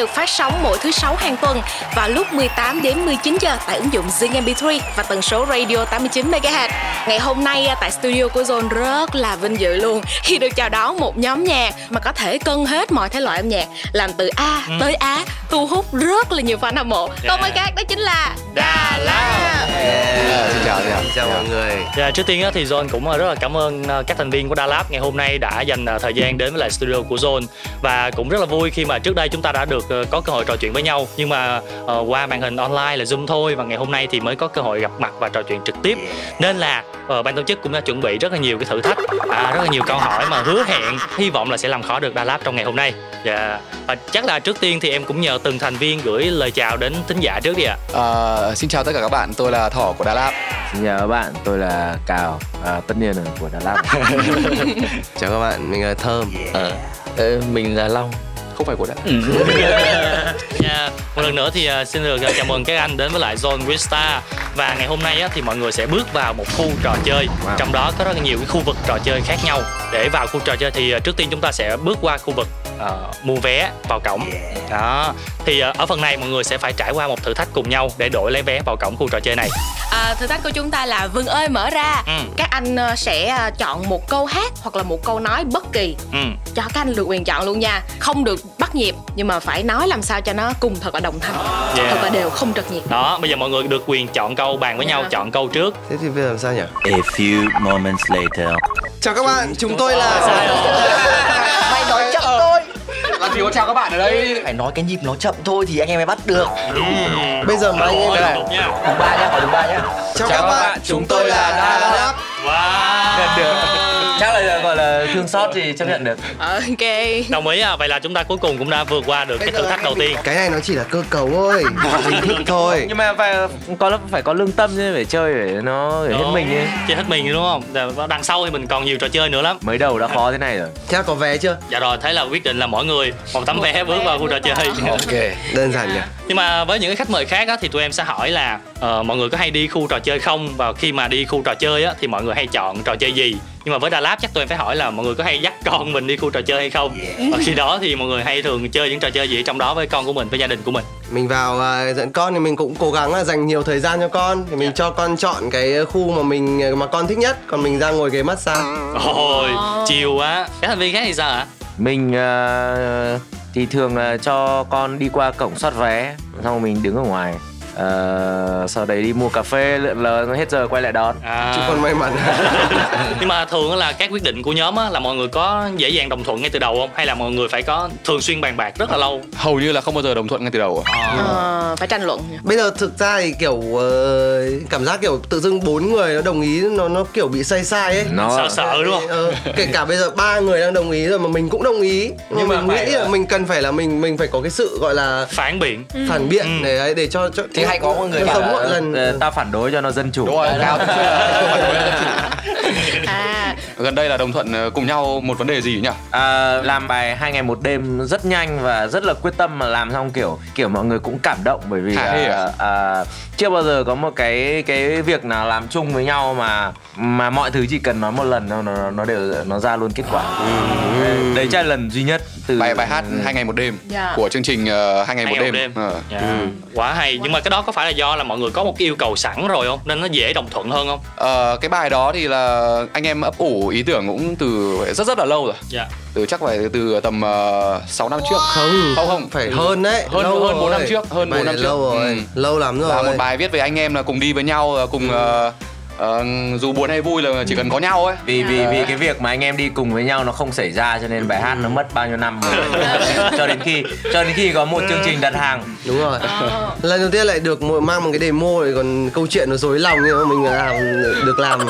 được phát sóng mỗi thứ sáu hàng tuần vào lúc 18 đến 19 giờ tại ứng dụng Zing MP3 và tần số radio 89 MHz. Ngày hôm nay à, tại studio của Zone rất là vinh dự luôn khi được chào đón một nhóm nhạc mà có thể cân hết mọi thể loại âm nhạc, làm từ A Ừ. tới Á, thu hút rất là nhiều fan hâm mộ. Không ai khác đó chính là Đà Lạt. Xin chào, xin chào. Chào mọi người Dạ, trước tiên á, thì Zone cũng ờ, rất là cảm ơn ờ, các thành viên của Đà Lạt ngày hôm nay đã dành thời gian đến với lại studio của Zone và cũng rất là vui khi mà trước đây chúng ta đã được có cơ hội trò chuyện với nhau. Nhưng mà ờ, qua màn hình online là Zoom thôi và ngày hôm nay thì mới có cơ hội gặp mặt và trò chuyện trực tiếp. Nên là ờ, ban tổ chức cũng đã chuẩn bị rất là nhiều cái thử thách à, rất là nhiều câu hỏi mà hứa hẹn hy vọng là sẽ làm khó được Đà Lạt trong ngày hôm nay. Dạ. Và chắc là trước tiên thì em cũng nhờ từng thành viên gửi lời chào đến thính giả trước đi ạ. Ờ, xin chào tất cả các bạn, tôi là Thỏ của Đà Lạt. Xin chào các bạn, tôi là Cào à, Tất nhiên là của Đà Lạt Chào các bạn, mình là Thơm. Ờ, ờ, Mình là Long Không phải của Đà Dạ, một lần nữa thì ờ, xin được ờ, chào mừng các anh đến với lại Zone with Star. Và ngày hôm nay á, thì mọi người sẽ bước vào một khu trò chơi. Trong đó có rất là nhiều cái khu vực trò chơi khác nhau. Để vào khu trò chơi thì ờ, trước tiên chúng ta sẽ bước qua khu vực ờ, mua vé vào cổng. Đó. Thì ở phần này mọi người sẽ phải trải qua một thử thách cùng nhau để đổi lấy vé vào cổng khu trò chơi này. À, thử thách của chúng ta là Vừng ơi mở ra. Ừ. Các anh sẽ chọn một câu hát hoặc là một câu nói bất kỳ ừ. Cho các anh được quyền chọn luôn nha. Không được bắt nhịp Nhưng mà phải nói làm sao cho nó cùng thật là đồng thanh Yeah. Thật là đều không trật nhịp. Đó bây giờ mọi người được quyền chọn câu bàn với nhau Dạ. chọn câu trước. Thế thì bây giờ làm sao nhỉ? A few moments later. Chào các bạn, chúng tôi là Mày nói chậm thôi. Làm gì có chào các bạn ở đây? Phải nói cái nhịp nó chậm thôi thì anh em mới bắt được. Bây giờ mà anh em này Đúng ba nhá, hỏi đúng ba nhá. Chào các bạn, chúng tôi là Đà Lạt wow. Gần được Chắc là gọi là thương xót thì chấp nhận được. Ok. Đồng ý à vậy là chúng ta cuối cùng cũng đã vượt qua được cái thử thách đầu tiên. Cái này nó chỉ là cơ cấu thôi. Hình thức thôi. Nhưng mà phải có phải có lương tâm chứ phải chơi để nó để hết mình chứ chơi hết mình đúng không? Đằng sau thì mình còn nhiều trò chơi nữa lắm. Mới đầu đã khó thế này rồi. Theo có vé chưa? dạ rồi thế là quyết định là mỗi người một tấm vé bước vào khu trò chơi. Ok, đơn giản nhỉ. Nhưng mà với những cái khách mời khác á, thì tụi em sẽ hỏi là ờ, mọi người có hay đi khu trò chơi không? Và khi mà đi khu trò chơi á, thì mọi người hay chọn trò chơi gì? Nhưng mà với Đà Lạt chắc tụi em phải hỏi là mọi người có hay dắt con mình đi khu trò chơi hay không? Và khi đó thì mọi người hay thường chơi những trò chơi gì trong đó với con của mình với gia đình của mình? Mình vào à, dẫn con thì mình cũng cố gắng là dành nhiều thời gian cho con Thì mình cho con chọn cái khu mà mình mà con thích nhất. Còn mình ra ngồi ghế massage. Ôi chiều quá. Các thành viên khác thì sao ạ? Mình ờ, thì thường là cho con đi qua cổng soát vé Xong rồi mình đứng ở ngoài Ờ, sau đấy đi mua cà phê lượn lờ hết giờ quay lại đón. À, Chúc con may mắn. Nhưng mà thường á là các quyết định của nhóm á, là mọi người có dễ dàng đồng thuận ngay từ đầu không? Hay là mọi người phải có thường xuyên bàn bạc rất là lâu? Hầu như là không bao giờ đồng thuận ngay từ đầu. Ờ, Phải tranh luận Bây giờ thực ra thì kiểu ờ, cảm giác kiểu tự dưng bốn người nó đồng ý nó nó kiểu bị sai sai ấy. Nó sợ sợ đúng không? Ờ, kể cả bây giờ ba người đang đồng ý rồi mà mình cũng đồng ý. Nhưng, Nhưng mà mình nghĩ là là- mình cần phải là mình mình phải có cái sự gọi là phản biện. Phản biện Ừ. để ấy, để cho cho Thì hay có một người bảo mọi lần ờ, tao phản đối cho nó dân chủ. Đúng rồi, cao À Gần đây là đồng thuận ờ, cùng nhau một vấn đề gì nhỉ? à, làm bài hai ngày một đêm rất nhanh và rất là quyết tâm mà làm xong kiểu kiểu mọi người cũng cảm động bởi vì à? à, à, chưa bao giờ có một cái cái việc nào làm chung với nhau mà mà mọi thứ chỉ cần nói một lần nó nó, nó đều nó ra luôn kết quả đấy chắc là lần duy nhất từ Bài bài hát hai ngày một đêm Dạ. của chương trình ờ, hai ngày Hai một đêm. đêm. Ờ. Dạ. quá hay nhưng mà cái đó có phải là do là mọi người có một cái yêu cầu sẵn rồi không nên nó dễ đồng thuận hơn không Ờ, cái bài đó thì là anh em ấp ủ ý tưởng cũng từ rất rất là lâu rồi. dạ Từ chắc phải từ tầm uh, 6 năm trước. không Không không, phải hơn đấy hơn- lâu hơn bốn rồi. năm trước, hơn bốn năm trước. lâu rồi Ừ. lâu lắm rồi Là một bài viết về anh em là cùng đi với nhau ờ, cùng ờ, ờ, dù buồn hay vui là chỉ cần có nhau ấy. vì vì vì cái việc mà anh em đi cùng với nhau nó không xảy ra cho nên bài hát nó mất bao nhiêu năm. Rồi. cho đến khi cho đến khi có một chương trình đặt hàng. Đúng rồi. Lần đầu tiên lại được một- mang một cái demo rồi còn câu chuyện nó dối lòng nhưng mà mình làm được làm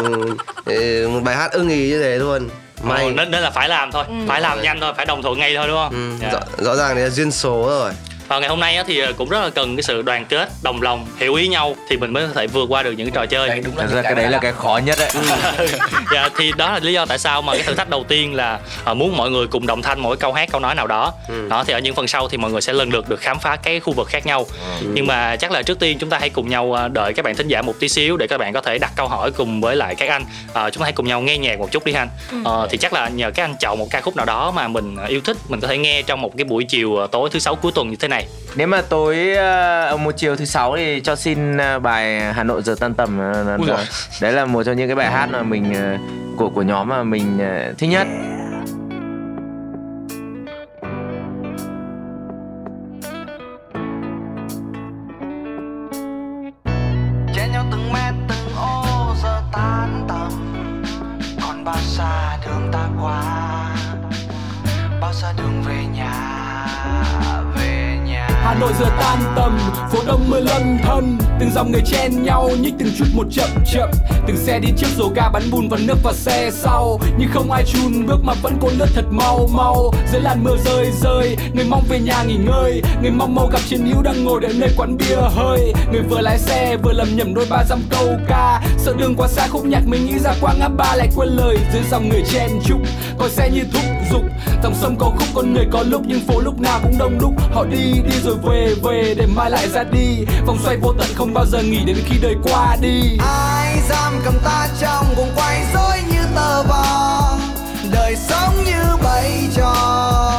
ờ, một bài hát ưng ý như thế luôn. May. Ồ, nên, nên là phải làm thôi. Phải làm nhanh thôi phải đồng thuận ngay thôi đúng không? Ừ, Dạ. rõ, rõ ràng đấy là duyên số rồi và ngày hôm nay á, thì ờ, cũng rất là cần cái sự đoàn kết đồng lòng hiểu ý nhau thì mình mới có thể vượt qua được những cái trò chơi. Đấy đúng là Thật ra cái đấy là cái khó nhất đấy. Dạ thì đó là lý do tại sao mà cái thử thách đầu tiên là ờ, muốn mọi người cùng đồng thanh một cái câu hát câu nói nào đó. Đó thì ở những phần sau thì mọi người sẽ lần lượt được khám phá cái khu vực khác nhau. Nhưng mà chắc là trước tiên chúng ta hãy cùng nhau ờ, đợi các bạn thính giả một tí xíu để các bạn có thể đặt câu hỏi cùng với lại các anh. Ờ, chúng ta hãy cùng nhau nghe nhạc một chút đi anh Ờ, thì chắc là nhờ các anh chọn một ca khúc nào đó mà mình yêu thích mình có thể nghe trong một cái buổi chiều tối thứ sáu cuối tuần như thế này nếu mà tối ờ, một chiều thứ sáu thì cho xin ờ, bài Hà Nội giờ tan tầm dồi. đấy là một trong những cái bài hát mà mình ờ, của của nhóm mà mình ờ, thích nhất Giờ tan tầm, phố đông mưa lân thân Từng dòng người chen nhau nhích từng chút một chậm chậm. Từng xe đi trước rổ ga bắn bùn vào nước và xe sau. Nhưng không ai chun bước mà vẫn cố lướt thật mau mau. Dưới làn mưa rơi rơi, người mong về nhà nghỉ ngơi. Người mong mau gặp chiến hữu đang ngồi đợi nơi quán bia hơi. Người vừa lái xe vừa lầm nhầm đôi ba dăm câu ca. Sợ đường quá xa khúc nhạc mình nghĩ ra qua ngã ba lại quên lời Dưới dòng người chen chúc, coi xe như thúc giục Dòng sông có khúc con người có lúc nhưng phố lúc nào cũng đông đúc. Họ đi đi rồi về về để mai lại ra đi. Vòng xoay vô tận không bao giờ nghỉ đến khi đời qua đi. Ai dám cầm ta trong vòng quay rối như tờ vò? Đời sống như bầy trò.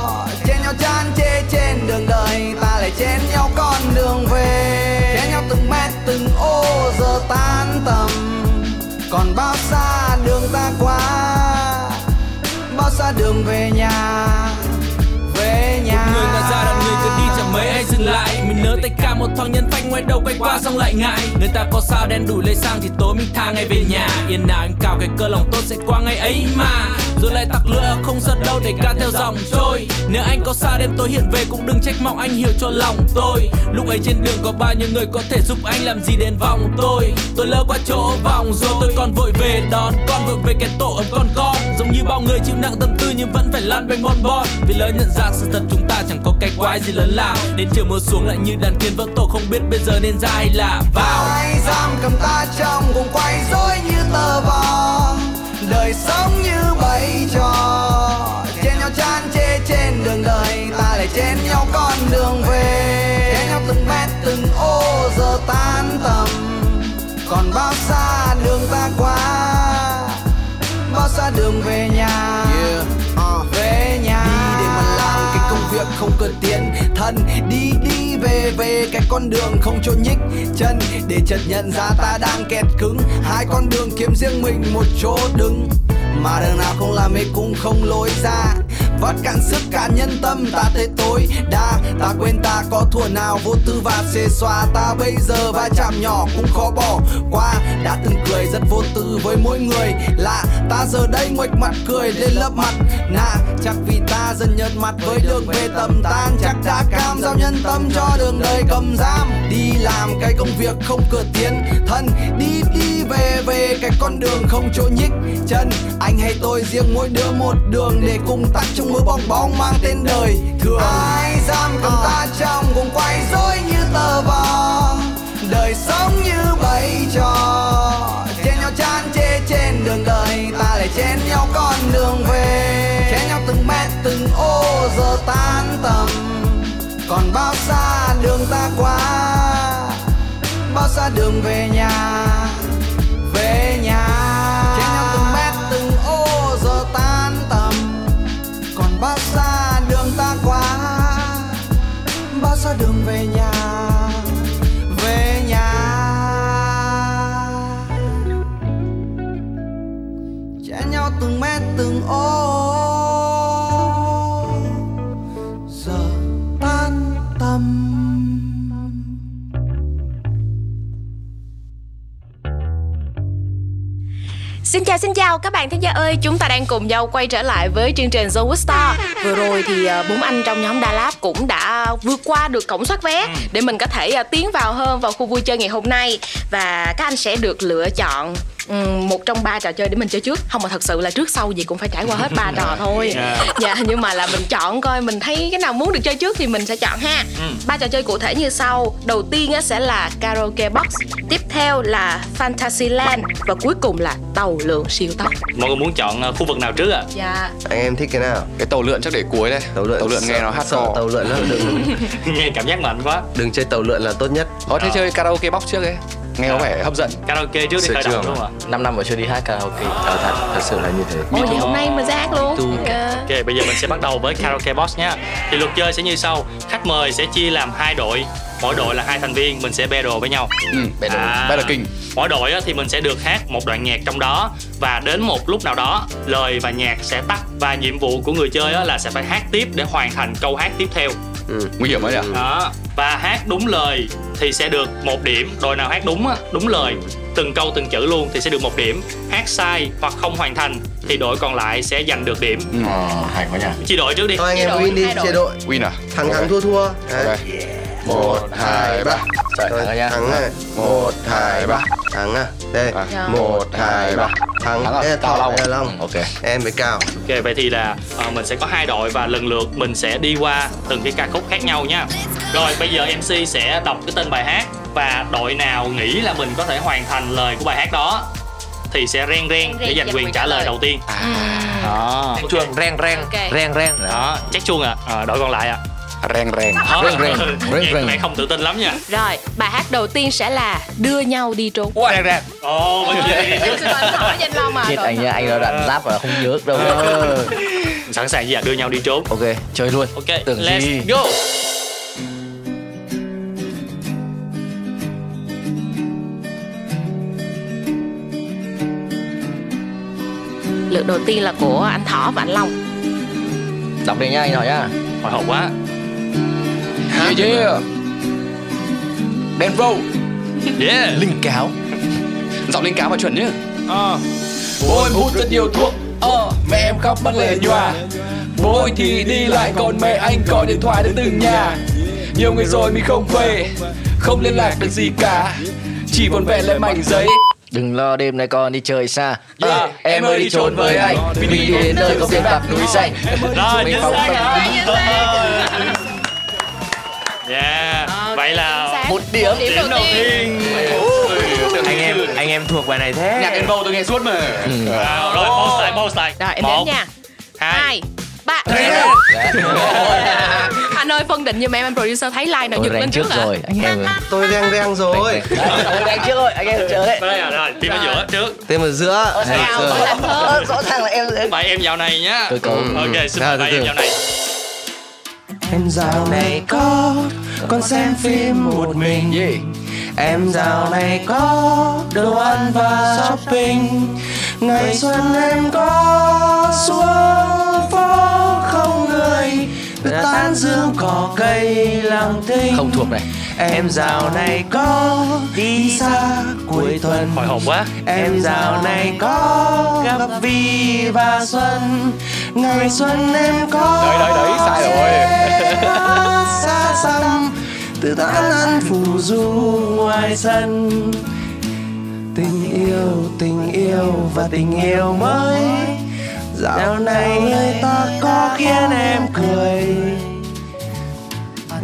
Còn bao xa đường ta qua. Bao xa đường về nhà về nhà. Người ngã ra đoạn người cứ đi chẳng mấy, ai dừng lại. Mình nỡ tay ca một thoáng nhân phanh ngoái đầu quay qua xong lại ngại. Người ta có sao đen đủ lấy sang thì tối mình tha ngay về nhà. Yên nào anh cào cái cơ lòng tốt sẽ qua ngày ấy mà rồi lại tặc lưỡi không giật đâu để ca theo dòng trôi. Nếu anh có xa đêm tối hiện về cũng đừng trách mong anh hiểu cho lòng tôi. Lúc ấy trên đường có bao nhiêu người có thể giúp anh làm gì đến vòng tôi. Tôi lỡ qua chỗ vòng, rồi tôi còn vội về đón con. Vội về cái tổ ấm con con, giống như bao người chịu nặng tâm tư nhưng vẫn phải lăn bánh bon bon. Vì lỡ nhận ra sự thật chúng ta chẳng có cái quái gì lớn lao. Đến chiều mưa xuống lại như đàn kiến vỡ tổ, không biết bây giờ nên ra hay là vào. Ai giam cầm ta trong cùng quay rối như tờ vò? Đời sống như bẫy đường đời ta lại chen nhau con đường về. Chen nhau từng mét từng ô giờ tan tầm. Còn bao xa đường ta qua bao xa đường về nhà. Về nhà. Đi để mà làm cái công việc không cần tiền thân. Đi đi về về cái con đường không chỗ nhích chân. Để chợt nhận ra ta đang kẹt cứng hai con đường kiếm riêng mình một chỗ đứng. Mà đường nào không làm ấy cũng không lối ra vắt cạn sức cả nhân tâm, ta thế tối đa. Ta quên ta có thua nào, vô tư và xê xoa ta bây giờ va chạm nhỏ cũng khó bỏ qua. Đã từng cười rất vô tư với mỗi người lạ. Ta giờ đây ngoạch mặt cười lên lớp mặt nà chắc vì ta dần nhợt mặt với đường về tầm tan chắc đã cam giao nhân tâm cho đường đời cầm giam. Đi làm cái công việc không cửa tiến thân. Đi đi về về cái con đường không chỗ nhích chân. Anh hay tôi riêng mỗi đứa một đường để cùng tắt trong mưa bong bóng mang tên đời thường. Ai dám cầm ta trong cùng quay rối như tờ vò đời sống như bẫy trò. Chen nhau chán chê trên đường đời, ta lại chen nhau con đường về. Chen nhau từng mét, từng ô, giờ tan tầm. Còn bao xa đường ta qua? Bao xa đường về nhà? Xin chào xin chào các bạn thính giả ơi, chúng ta đang cùng nhau quay trở lại với chương trình Zoe Star. Vừa rồi thì ờ, bốn anh trong nhóm Lạt cũng đã vượt qua được cổng soát vé để mình có thể ờ, tiến vào hơn vào khu vui chơi ngày hôm nay. Và các anh sẽ được lựa chọn một trong ba trò chơi để mình chơi trước. Không mà thật sự là trước sau gì cũng phải trải qua hết ba trò thôi. Dạ. dạ nhưng mà là mình chọn coi mình thấy cái nào muốn được chơi trước thì mình sẽ chọn ha. Ừ. ba trò chơi cụ thể như sau. Đầu tiên á sẽ là karaoke box tiếp theo là fantasyland và cuối cùng là tàu lượn siêu tốc. Mọi người muốn chọn ờ, khu vực nào trước ạ? Dạ. Anh em thích cái nào? Cái tàu lượn chắc để cuối đây. Tàu lượn. Nghe nó hát sợ tàu lượn lắm. Đừng nghe cảm giác mạnh quá. Đừng chơi tàu lượn là tốt nhất. Có thể chơi karaoke box trước ấy nghe có vẻ hấp dẫn karaoke trước đi động trường đúng không ạ 5 năm mà chưa đi hát karaoke Ờ, thật, thật sự là như thế ôi vậy hôm nay mình ra hát luôn. Dạ. Ok, bây giờ mình sẽ bắt đầu với karaoke box nhé. Thì luật chơi sẽ như sau: khách mời sẽ chia làm hai đội, mỗi đội là hai thành viên, mình sẽ battle với nhau. ừ battle À. battle king Mỗi đội á, thì mình sẽ được hát một đoạn nhạc trong đó và đến một lúc nào đó lời và nhạc sẽ tắt và nhiệm vụ của người chơi á, là sẽ phải hát tiếp để hoàn thành câu hát tiếp theo. Nguy hiểm đấy nhỉ Đó. Và hát đúng lời thì sẽ được một điểm. Đội nào hát đúng á, đúng lời từng câu từng chữ luôn thì sẽ được một điểm. Hát sai hoặc không hoàn thành thì đội còn lại sẽ giành được điểm. Ờ, hay quá nhỉ Chia đội trước đi. thôi anh em win đi hai đội. chia đội win à thắng thắng thua thua Đấy. Ok. Một hai ba thắng rồi nha. thắng này một hai ba thắng à đây À. Dạ. một hai ba thắng Thắng rồi. đây là Cao thọ Long. đây là long ok em với cao Ok vậy thì là ờ, mình sẽ có hai đội và lần lượt mình sẽ đi qua từng cái ca khúc khác nhau nha. Rồi bây giờ MC sẽ đọc cái tên bài hát và đội nào nghĩ là mình có thể hoàn thành lời của bài hát đó thì sẽ ren ren để giành quyền trả lời đầu tiên. Đó. Chuông reng reng Ok. Reng reng Đó, chắc chuông à. Ờ, đội còn lại à. Reng reng. Đó. reng reng. Reng Nghe có vẻ reng. không tự tin lắm nha. rồi bài hát đầu tiên sẽ là đưa nhau đi trốn. Ồ, xin anh hỏi danh long mà. Chết anh nha, anh nó đoạn giáp và không nhớ đâu. Sẵn sàng gì à đưa nhau đi trốn. Ok, chơi luôn. Ok, Tưởng let's gì? go. lượt đầu tiên là của anh thỏ và anh long. Đọc đi nhá, anh hỏi nhá Hồi hộp quá. Yeah yeah đen vâu Yeah. Linh cáo. Giọng linh cáo và chuẩn nhá. Ờ. Bố em hút rất nhiều thuốc. Ờ, Mẹ em khóc bắt lệ nhòa. Bố thì đi lại còn mẹ anh gọi điện thoại đến từng nhà. Nhiều người rồi mình không về. Không liên lạc được gì cả. Chỉ vòn vẹn lại mảnh giấy. Đừng lo đêm nay con đi chơi xa. Yeah, à, Em ơi đi trốn với anh. Mình đi đến nơi có biển bạc núi xanh. Rồi, Mình chính xác rồi. Yeah. Vậy là Sáng. Một điểm điểm đầu điểm đầu tiên. tiên. Anh em anh em thuộc bài này thế. Nhạc vâu tôi nghe suốt mà. Wow, rồi, boss lại, boss lại. rồi em Một, đếm nha. hai, ba. Anh ơi phân định giùm em em producer thấy like nào giật lên trước rồi, anh em tôi reng reng rồi. Tôi đánh trước rồi, anh em chờ đấy rồi, team ở giữa trước. tên ở giữa. Ờ, Rõ ràng là em Mời em vào này nhá. Ok, xin mời em vào này. Em dạo này có Con xem phim một mình. Gì? Em dạo này có đồ ăn và shopping. Ngày xuân em có xuống phố không người. Tán dương cỏ cây lặng thinh. Không thuộc này. Em dạo này có đi xa cuối tuần. Hồi hộp quá. Em dạo này có gặp Vi và Xuân Ngày xuân em có Đấy, đấy, đấy, sai rồi. Xa xăm. Từ tán ăn phù du ngoài sân. Tình yêu, tình yêu và tình yêu mới. Dạo này người ta có khiến em cười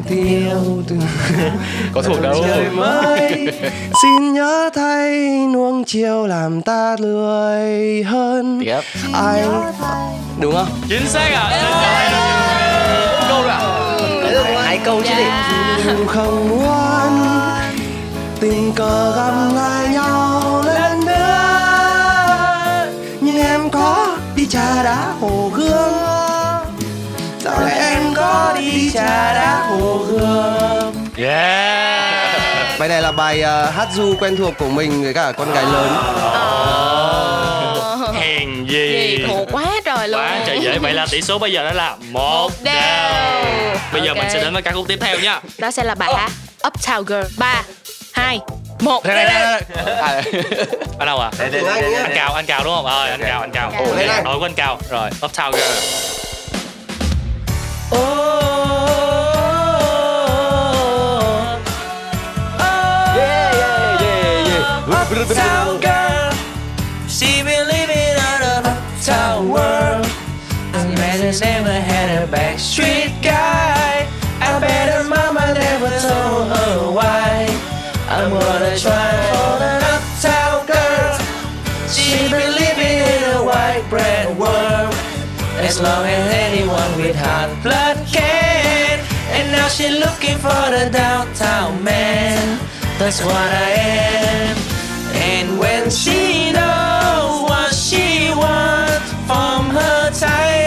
Yêu từng có thuộc đâu? trời mới. Xin nhớ thay nuông chiều làm ta lười hơn. Tiếp. Anh đúng không? Chính xác à. câu à Hai câu chứ gì? Dạ. Không muốn tình cờ gặp lại nhau lần nữa. Nhưng em có đi trà đá hồ gươm. Dạo này em có đi trà đá hồ gươm Yeah. bài này là bài ờ, hát du quen thuộc của mình với cả con gái lớn Hèn gì gì. thuộc quá trời luôn Quá trời dễ. Vậy là tỷ số bây giờ đó là một đều. Bây giờ Ok. mình sẽ đến với ca khúc tiếp theo nha. đó sẽ là bài hát Uptown Girl ba hai một À, ở đâu à? Anh nhá. Anh Cào, anh Cào đúng không? Rồi, anh Cào, anh Cào. Ồ, đây. Đội của anh Cào. Rồi, Uptown Girl. Uptown girl She been living on an uptown world. Imagine never had a backstreet guy. I bet her mama never told her why. I'm gonna try As long as anyone with hot blood can. And now she looking for the downtown man. That's what I am. And when she knows what she wants from her time,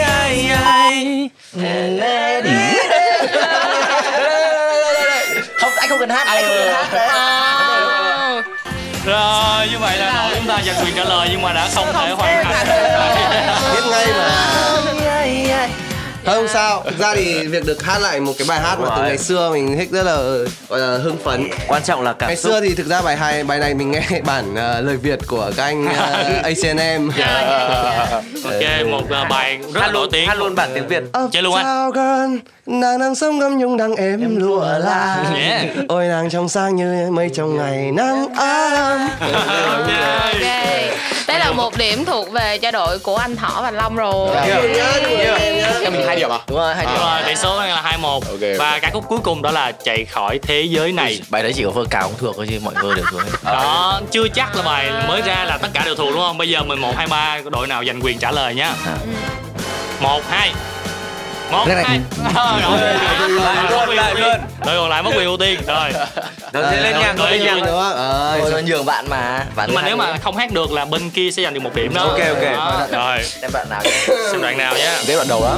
Không, anh không cần hát, anh không cần hát đấy. Rồi như vậy là đội chúng ta giành quyền trả lời nhưng mà đã không thể hoàn thành. biết ngay mà Thôi không sao, thực ra thì việc được hát lại một cái bài hát mà từ rồi. ngày xưa mình thích rất là gọi là hưng phấn. quan trọng là cảm Ngày xúc xưa thì thực ra bài hai bài này mình nghe bản ờ, lời Việt của các anh uh, ACNM. Ok, một ờ, bài rất là hát nổi luôn tiếng. hát luôn bản tiếng việt Chơi luôn á. Uptown girl, nàng đang sống ngâm nhung đang êm lụa la. Yeah. Ôi nàng trong sáng như mây trong ngày nắng ấm. Ok. Đây là một điểm thuộc về cho đội của anh Thỏ và Long rồi. Em mình hai điểm à? Đúng rồi, hai điểm. Rồi, tỷ số đang là 2-1 Ok. Và ca khúc cuối cùng đó là Chạy khỏi thế giới này Bài đấy chỉ có vơ cào không thuộc thôi chứ mọi người đều thuộc hết. Đó, chưa chắc là bài mới ra là tất cả đều thuộc đúng không? Bây giờ 11, 2, 3, đội nào giành quyền trả lời nhá 1, 2 một Cái này- hai Ờ, rồi. Lại luôn, lại luôn. đội còn lại mất quyền ưu tiên rồi Đầu tiên lên nhạc, Rồi, lên rồi, rồi. Nữa. Ờ, Thôi nó nhường bạn mà. Bạn nhưng mà nếu mà không hát được là bên kia sẽ giành được một điểm đó Ok, ok. Rồi Xem bạn nào nhé. xem đoạn nào nhá Đến đoạn đầu đó.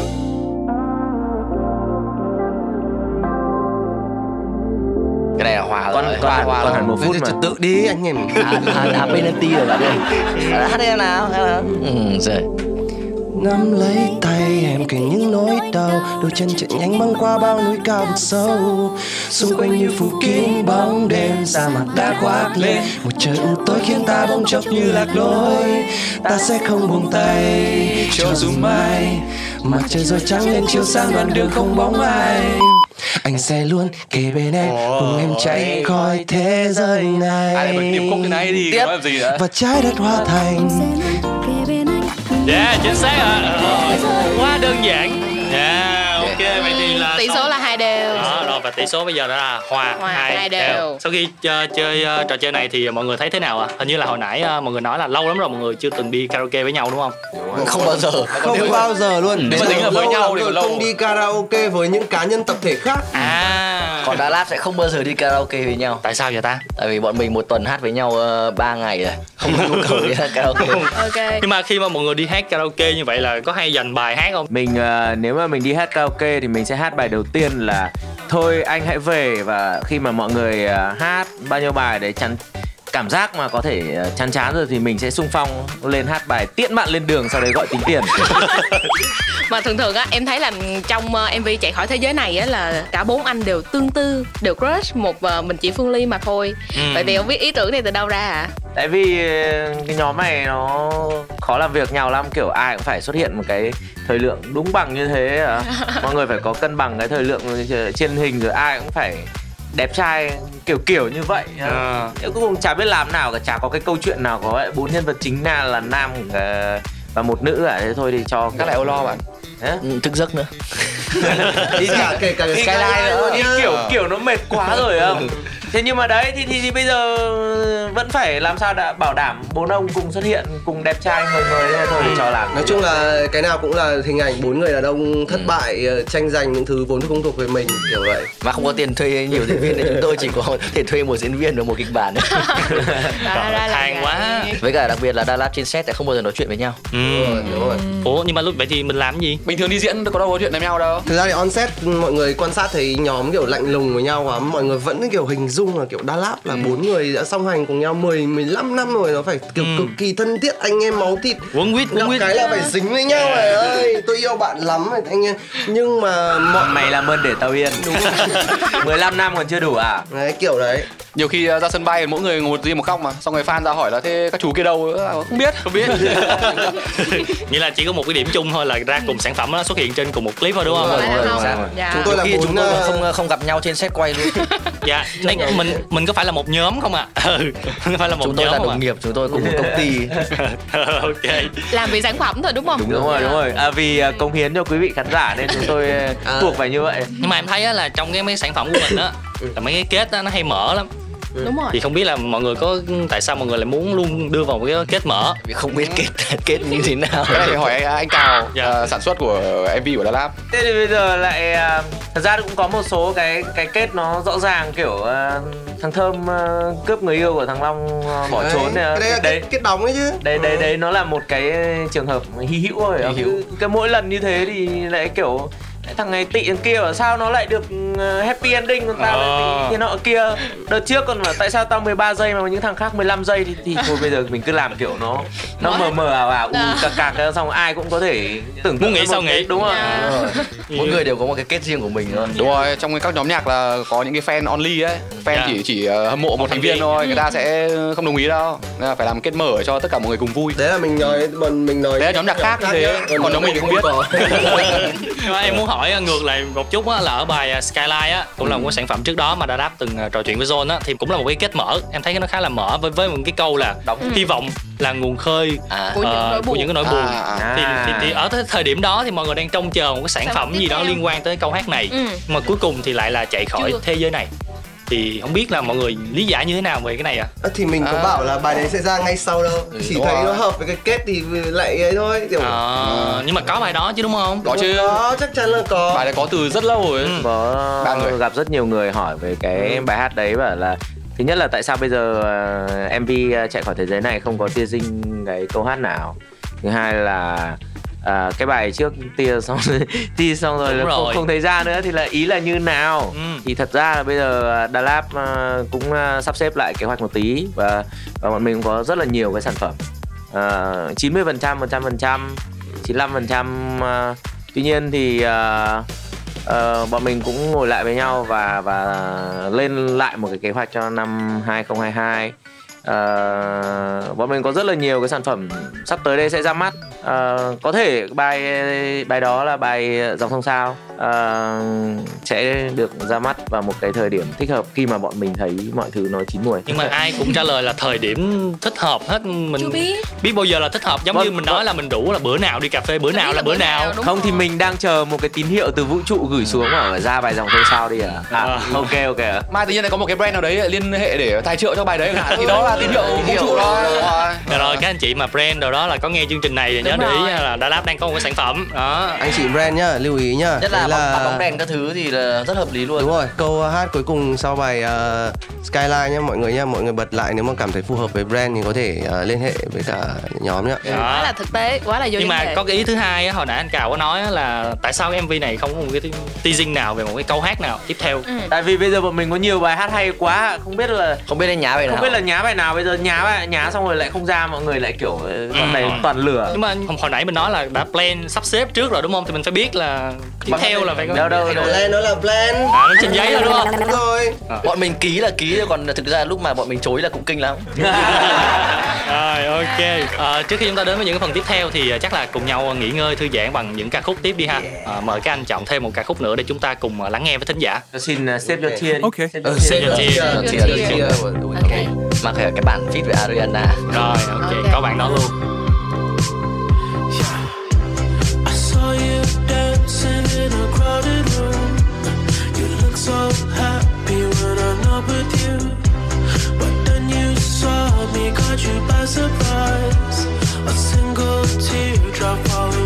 Cái này là hòa Còn- rồi. còn hòa hẳn- hòa còn rồi. hẳn một phút mà. Tự đi anh em. À, à, à, penalty rồi bạn ơi. À, Hát đi em nào. hát nào. Ừ, rồi. Nắm lấy tay Đôi chân chạy nhanh băng qua bao núi cao vực sâu. Xung quanh như phủ kín bóng đêm Sa mạc đã khoác lên. Một trời u tối khiến ta bỗng chốc như lạc lối. Ta sẽ không buông tay Cho dù mai Mặt trời rồi trắng lên chiều sang đoạn đường không bóng ai. Anh sẽ luôn kề bên em Cùng em chạy khỏi thế giới này. Ai bật điệp khúc thế này thì Tiếp. gì nữa? Và trái đất hóa thành. Yeah chính xác ạ. Ờ, quá đơn giản. Yeah tỷ số bây giờ đã là hòa, Hòa, hai, hai đều. đều. sau khi chơi, chơi ờ, trò chơi này thì mọi người thấy thế nào ạ hình như là hồi nãy ờ, mọi người nói là lâu lắm rồi mọi người chưa từng đi karaoke với nhau đúng không Không bao giờ. Không bao giờ luôn Nếu mà tính là với nhau thì không đi karaoke với những cá nhân tập thể khác à Còn Đà Lạt sẽ không bao giờ đi karaoke với nhau. tại sao vậy ta Tại vì bọn mình một tuần hát với nhau uh, 3 ngày rồi. Không có nhu cầu đi hát karaoke. Ok. nhưng mà khi mà mọi người đi hát karaoke như vậy là có hay dành bài hát không mình ờ, nếu mà mình đi hát karaoke thì mình sẽ hát bài đầu tiên là thôi anh hãy về và khi mà mọi người à, hát bao nhiêu bài để chắn cảm giác mà có thể ờ, chán chán rồi thì mình sẽ sung phong lên hát bài tiễn bạn lên đường sau đấy gọi tính tiền Mà thường thường á em thấy là trong ờ, MV chạy khỏi thế giới này á là cả bốn anh đều tương tư, đều crush một ờ, mình chỉ Phương Ly mà thôi. Ừ. Vậy thì không biết ý tưởng này từ đâu ra à? tại vì cái nhóm này nó khó làm việc nhau lắm kiểu ai cũng phải xuất hiện một cái thời lượng đúng bằng như thế à. mọi người phải có cân bằng cái thời lượng trên hình rồi ai cũng phải đẹp trai kiểu kiểu như vậy À. Cuối cùng chả biết làm nào cả chả có cái câu chuyện nào có bốn nhân vật chính là là nam ờ, và một nữ cả thế thôi thì cho Các lại ô lo bạn. Hả? Ừ, Thức giấc nữa. đi cả kể cả skyline nữa đi kiểu kiểu nó mệt quá rồi không thế nhưng mà đấy thì, thì thì bây giờ vẫn phải làm sao đã bảo đảm bốn ông cùng xuất hiện cùng đẹp trai người người thôi để cho làm nói chung là cái nào cũng là hình ảnh bốn người đàn ông thất bại ờ, tranh giành những thứ vốn không thuộc về mình kiểu vậy Mà không có tiền thuê nhiều diễn viên nên chúng tôi chỉ có thể thuê một diễn viên và một kịch bản. Vậy. quá với cả đặc biệt là Đà Lạt trên set sẽ không bao giờ nói chuyện với nhau. ừ. đúng rồi ủa nhưng mà lúc vậy thì mình làm gì Bình thường đi diễn có đâu có chuyện với nhau đâu. thực ra thì on set mọi người quan sát thấy nhóm kiểu lạnh lùng với nhau lắm mọi người vẫn kiểu hình dung là kiểu Đà Lạt là bốn người đã song hành cùng nhau 10 15 năm rồi nó phải kiểu cực kỳ thân thiết anh em máu thịt. Quấn quýt gặp quýt. cái là phải dính với nhau này ơi tôi yêu bạn lắm rồi anh em. Nhưng mà mọi mày làm ơn để tao yên. 15 năm còn chưa đủ à? Đấy kiểu đấy nhiều khi ờ, ra sân bay mỗi người ngồi một riêng một góc mà xong rồi fan ra hỏi là thế các chú kia đâu? Ờ, không biết không biết. Nghĩa là chỉ có một cái điểm chung thôi là ra cùng sản phẩm nó xuất hiện trên cùng một clip thôi đúng không? Đúng rồi, đúng rồi. Dạ. Chúng tôi là khi chúng tôi còn không không gặp nhau trên set quay luôn. dạ. Đây, mình mình có phải là một nhóm không ạ? Ừ không phải là một chúng tôi nhóm là không ạ? đồng nghiệp, chúng tôi cùng một công ty. ok. Làm vì sản phẩm thôi đúng không? Đúng rồi đúng rồi. À, vì à, cống hiến cho quý vị khán giả nên chúng tôi à, buộc phải như vậy. Nhưng mà em thấy á, là trong cái mấy sản phẩm của mình á là mấy cái kết á, nó hay mở lắm đúng rồi. Thì không biết là mọi người có tại sao mọi người lại muốn luôn đưa vào một cái kết mở? Vì không biết kết kết như thế nào. cái này thì hỏi anh, anh Cào Dạ. ờ, sản xuất của MV của Đà Lạt. Thế thì bây giờ lại à, thật ra cũng có một số cái cái kết nó rõ ràng kiểu à, thằng thơm à, cướp người yêu của thằng long à, bỏ trốn cái đấy là đấy. kết, đóng ấy chứ. Đấy đấy đấy nó là một cái trường hợp hy hữu rồi Hy hữu. Cứ- cái mỗi lần như thế thì lại kiểu "Đấy, thằng này tị thằng kia bảo sao nó lại được ờ, happy ending còn tao lại Ờ. bị thế nọ kia đợt trước còn bảo tại sao tao 13 giây mà những thằng khác 15 giây thì, thì thôi bây giờ mình cứ làm kiểu nó nó mờ mờ ảo ảo u cạc cạc ra, xong ai cũng có thể tưởng tượng Muốn nghĩ sao nghĩ. đúng không Dạ. Mỗi người đều có một cái kết riêng của mình thôi. đúng rồi trong các nhóm nhạc là có những cái fan only ấy fan Dạ. chỉ chỉ ờ, hâm mộ một thành viên thôi người ta sẽ không đồng ý đâu nên là phải làm kết mở cho tất cả mọi người cùng vui đấy là mình nói mình mình nói Đấy là nhóm nhạc khác như thế, còn nhóm mình thì không biết. có. nhưng mà em muốn hỏi ngược lại một chút á là ở bài à, Skyline á cũng là một cái sản phẩm trước đó mà đã đáp từng à, trò chuyện với Zone á thì cũng là một cái kết mở em thấy nó khá là mở với với một cái câu là hy vọng là nguồn khơi À. Của những nỗi của buồn. những cái nỗi buồn À, à. thì, thì, thì ở thời điểm đó thì mọi người đang trông chờ một cái sản Sản phẩm gì đó liên quan tới câu hát này Ừ. mà cuối cùng thì lại là chạy khỏi Chưa. thế giới này thì không biết là mọi người lý giải như thế nào về cái này ạ? Ờ, thì mình có À. bảo là bài đấy sẽ ra ngay sau đâu. Chỉ đúng thấy rồi. nó hợp với cái kết thì lại ấy thôi kiểu Ờ, nhưng mà có bài đó chứ đúng không? Có chứ. có chắc chắn là có. Bài đấy có từ rất lâu rồi Ừ. có Ba người. gặp rất nhiều người hỏi về cái bài hát đấy bảo là thứ nhất là tại sao bây giờ ờ, MV chạy khỏi thế giới này không có tia dinh cái câu hát nào? Thứ hai là à, cái bài trước tia xong tia xong rồi, Đúng là không, rồi. không thấy ra nữa thì là ý là như nào Ừ. thì thật ra là bây giờ Đà Lạt ờ, cũng ờ, sắp xếp lại kế hoạch một tí và và bọn mình cũng có rất là nhiều cái sản phẩm uh, 90 phần trăm 100 phần trăm 95 phần trăm tuy nhiên thì ờ, ờ, bọn mình cũng ngồi lại với nhau và và lên lại một cái kế hoạch cho năm 2022 Ờ, bọn mình có rất là nhiều cái sản phẩm sắp tới đây sẽ ra mắt. Ờ, có thể bài bài đó là bài dòng sông sao. Ờ, sẽ được ra mắt vào một cái thời điểm thích hợp khi mà bọn mình thấy mọi thứ nó chín mùi nhưng mà ai cũng trả lời là thời điểm thích hợp hết. Mình chưa biết. biết bao giờ là thích hợp. Giống Vâng, như mình nói là mình đủ là bữa nào đi cà phê bữa Chưa nào là bữa nào đúng không thì rồi. mình đang chờ một cái tín hiệu từ vũ trụ gửi xuống phải ra bài dòng sông sao đi à, à À. ok ok ạ. mai tự nhiên lại có một cái brand nào đấy liên hệ để tài trợ cho bài đấy chẳng hạn thì đó là tín hiệu vũ trụ rồi. Dạ rồi các anh chị mà brand đâu đó là có nghe chương trình này thì nhớ để ý rồi. là Đà Lạt đang có một cái sản phẩm đó anh chị brand nhá lưu ý nhá Nhất là, Đấy bóng, đèn các thứ thì là rất hợp lý luôn. đúng rồi câu hát cuối cùng sau bài uh, Skyline nhá mọi người nhá mọi người bật lại nếu mà cảm thấy phù hợp với brand thì có thể uh, liên hệ với cả nhóm nhá Đó. quá là thực tế quá là vô nhưng mà có cái ý thứ hai á, hồi nãy anh Cào có nói á là tại sao MV này không có một cái teasing nào về một cái câu hát nào tiếp theo Ừ. tại vì bây giờ bọn mình có nhiều bài hát hay quá không biết là Không biết anh nhá bài nào. không biết là nhá bài nào bây giờ nhá bài nhá xong rồi lại không ra mọi người lại kiểu ờ, con Ừ. này toàn lửa nhưng mà hồi nãy mình nói là đã plan sắp xếp trước rồi đúng không thì mình phải biết là tiếp theo là phải có đâu đâu đâu Plan nó là plan à, nó trên giấy rồi đúng không đúng rồi Bọn mình ký là ký còn thực ra lúc mà bọn mình chối là cũng kinh lắm. rồi ok à, trước khi chúng ta đến với những cái phần tiếp theo thì à, chắc là cùng nhau nghỉ ngơi thư giãn bằng những ca khúc tiếp đi ha à, mời các anh chọn thêm một ca khúc nữa để chúng ta cùng à, lắng nghe với thính giả Tôi xin uh, xếp cho thiên Ok. Xếp cho Ừ, thiên. xếp cho chia, chia. chia, Chia. chia. Ok. Mà cái cái bản feat với Ariana. rồi ok Ok. có bạn đó luôn I saw you dancing in a crowded room. You look so happy when I'm not with you. But then you saw me, caught you by surprise. A single teardrop falling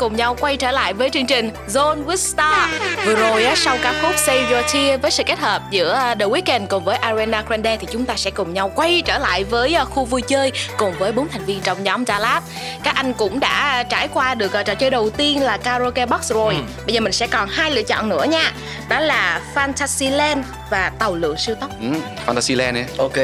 cùng nhau quay trở lại với chương trình Zone with Star. Vừa rồi á, sau ca khúc Save Your Tear với sự kết hợp giữa à, The Weeknd cùng với Ariana Grande thì chúng ta sẽ cùng nhau quay trở lại với à, khu vui chơi cùng với bốn thành viên trong nhóm Dalab. Các anh cũng đã trải qua được à, trò chơi đầu tiên là karaoke box rồi. Bây giờ mình sẽ còn hai lựa chọn nữa nha. Đó là Fantasyland và Tàu lượn siêu tốc. Ừ, Fantasyland ấy. Ok.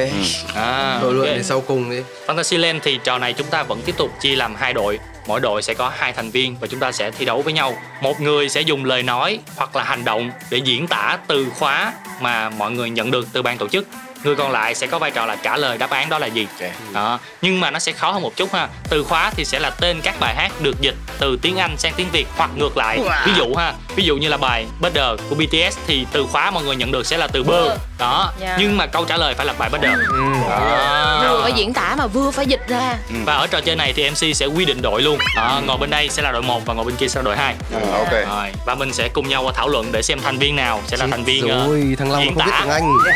À, Rồi luôn ok. đến sau cùng đi Fantasyland thì trò này chúng ta vẫn tiếp tục chia làm hai đội mỗi đội sẽ có hai thành viên và chúng ta sẽ thi đấu với nhau. Một người sẽ dùng lời nói hoặc là hành động để diễn tả từ khóa mà mọi người nhận được từ ban tổ chức. Người còn lại sẽ có vai trò là trả lời đáp án đó là gì. Đó. Nhưng mà nó sẽ khó hơn một chút ha. Từ khóa thì sẽ là tên các bài hát được dịch từ tiếng anh sang tiếng việt hoặc ngược lại. Ví dụ ha ví dụ như là bài Better của BTS thì từ khóa mọi người nhận được sẽ là từ bơ đó Dạ. nhưng mà câu trả lời phải là bài Better đó. Vừa phải diễn tả mà vừa phải dịch ra. Và ở trò chơi này thì MC sẽ quy định đội luôn. Đó, ngồi bên đây sẽ là đội 1 và ngồi bên kia sẽ là đội 2. À, ok. Rồi, và mình sẽ cùng nhau thảo luận để xem thành viên nào sẽ là thành viên ờ, Rồi thằng Long không biết tiếng Anh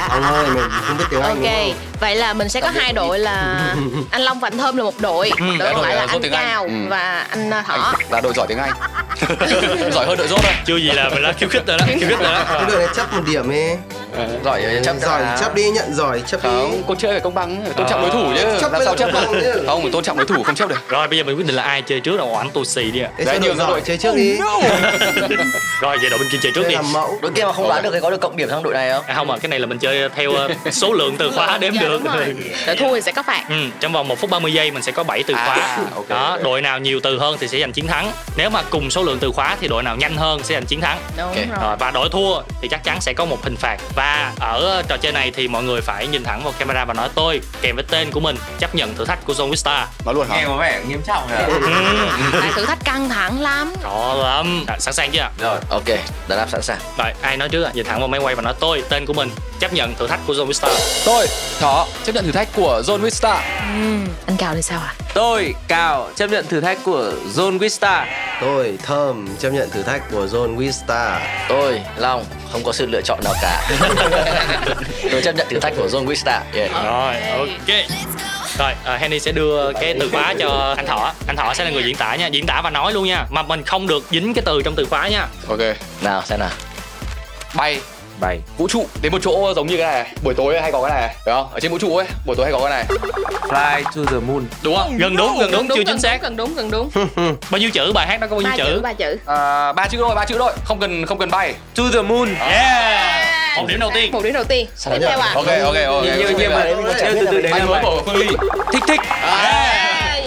Anh ơi mình không biết tiếng Anh đúng Ok, không? vậy là mình sẽ có hai đội là anh Long và anh Thơm là một đội, Ừ, đội còn lại là ờ, anh. Cao Ừ. và anh uh, Thỏ. Là đội giỏi tiếng Anh. giỏi hơn đội rốt thôi. Chưa gì là mình đã khiêu khích rồi đó, khiêu khích rồi đó. Cái đội này chấp một điểm đi Giỏi Chấp giỏi chấp đi nhận giỏi chấp đi Không, cuộc chơi phải công bằng, phải tôn trọng đối thủ chứ. Chấp Làm mới sao là chấp được? Không, phải tôn trọng đối thủ không chấp được. Rồi bây giờ mình quyết định là ai chơi trước là oảnh tôi xì đi ạ. Để Đấy, cho nhiều đội chơi trước đi Rồi vậy đội bên kia chơi trước đi. Đội kia mà không đoán được thì có được cộng điểm trong đội này không? À, không mà cái này là mình chơi theo ờ, số lượng từ khóa đếm Dạ, được. Đội thua thì sẽ có phạt. Ừ, trong vòng 1 phút 30 giây mình sẽ có 7 từ khóa. À, đó, đội nào nhiều từ hơn thì sẽ giành chiến thắng. Nếu mà cùng số lượng từ khóa thì đội nào nhanh hơn sẽ giành chiến thắng. Đúng Ok. rồi. Rồi, và đội thua thì chắc chắn sẽ có một hình phạt và ở trò chơi này thì mọi người phải nhìn thẳng vào camera và nói tôi kèm với tên của mình chấp nhận thử thách của Zone Vista. Nói luôn nghe hả? có vẻ nghiêm trọng rồi Tại thử thách căng thẳng lắm. Rõ lắm. À, sẵn sàng chưa? rồi Ok, đã đáp sẵn sàng. Rồi, ai nói trước ạ? Nhìn thẳng vào máy quay và nói tôi tên của mình chấp nhận thử thách của Zone Vista. Tôi, Thỏ, chấp nhận thử thách của Zone Vista. Anh Cao thì sao ạ? Tôi cao chấp nhận thử thách của Zone Vista Tôi Thơm chấp nhận thử thách của Zone Vista Tôi, Long, không có sự lựa chọn nào cả. Tôi chấp nhận thử thách của John Wista. Yeah. Rồi, ok. Rồi, à, Henny sẽ đưa cái từ khóa cho anh Thọ. Anh Thọ sẽ là người diễn tả nha, diễn tả và nói luôn nha. Mà mình không được dính cái từ trong từ khóa nha. Ok. Nào, xem nào. Bay bảy vũ trụ đến một chỗ giống như cái này buổi tối hay có cái này phải không ở trên vũ trụ ấy buổi tối hay có cái này fly to the moon Đúng không? Gần đúng, gần đúng, chưa chính xác. Gần đúng, gần đúng. Bao nhiêu chữ bài hát đó có bao Ba nhiêu chữ, chữ? ba chữ. à, ba chữ thôi ba chữ thôi không cần không cần bay to the moon Yeah. Một điểm đầu tiên. Một điểm đầu tiên. Tiếp theo ạ. ok ok ok nhưng mà từ từ đấy bài là mới của phương ly thích thích.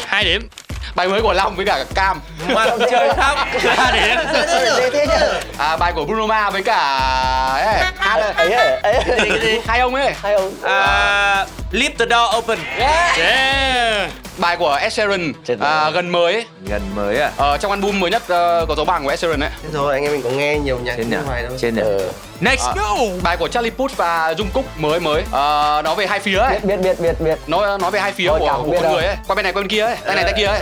Hai điểm. Bài mới của long với cả cam. Mà chơi khóc Ba điểm. à, bài của bruno mars với cả ấy hát ấy Ấy hai ông ấy. Hay không? à, leave the door open. Yeah. bài của ed sheeran à, gần mới. Gần mới à? Ờ, trong album mới nhất ờ, có dấu bằng của ed sheeran ấy. Thế rồi anh em mình có nghe nhiều nhạc trên ngoài đâu. Trên Ờ, next À, bài của Charlie Puth và Jungkook mới mới Ờ, nói về hai phía ấy biết biết biết biết. nói nói về hai phía Thôi, của, của biết con đâu. người ấy qua bên này qua bên kia ấy tay này tay kia ấy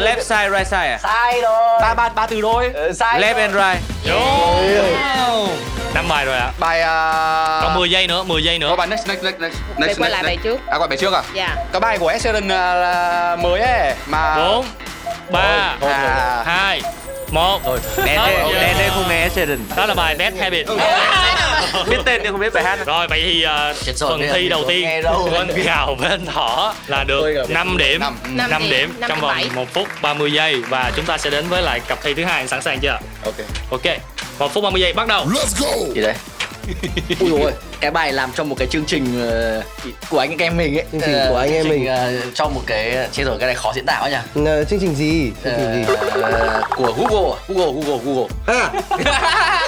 left side right side à Sai rồi. ba ba ba từ thôi Ờ, Sai. left and right Wow. Năm bài rồi ạ. bài uh, Còn 10 giây nữa, 10 giây nữa. có bài next next next next Để next quay lại bài trước. à quay bài trước à Dạ. cái bài của Ed Sheeran mới ấy mà 4 3 à, 2 1 đen Hết đen giờ. đen đen không nghe Sheldon Đó là bài Bad Habit. biết tên nhưng không biết bài hát Rồi vậy thì uh, rồi, phần thi đầu tiên anh Gào với anh Thỏ là được 5 điểm. Năm. 5 Năm điểm, trong vòng bảy. 1 phút 30 giây và chúng ta sẽ đến với lại cặp thi thứ hai sẵn sàng chưa? ok Ok. 1 phút 30 giây bắt đầu. Gì đấy? Ui ôi, cái bài làm trong một cái chương trình ờ, của anh em mình ấy. Chương trình của anh em chương trình, mình. ờ, trong một cái chết rồi cái này khó diễn tả quá nhỉ? Ờ, chương trình gì? Chương trình gì? Ờ, của Google à? Google Google Google. À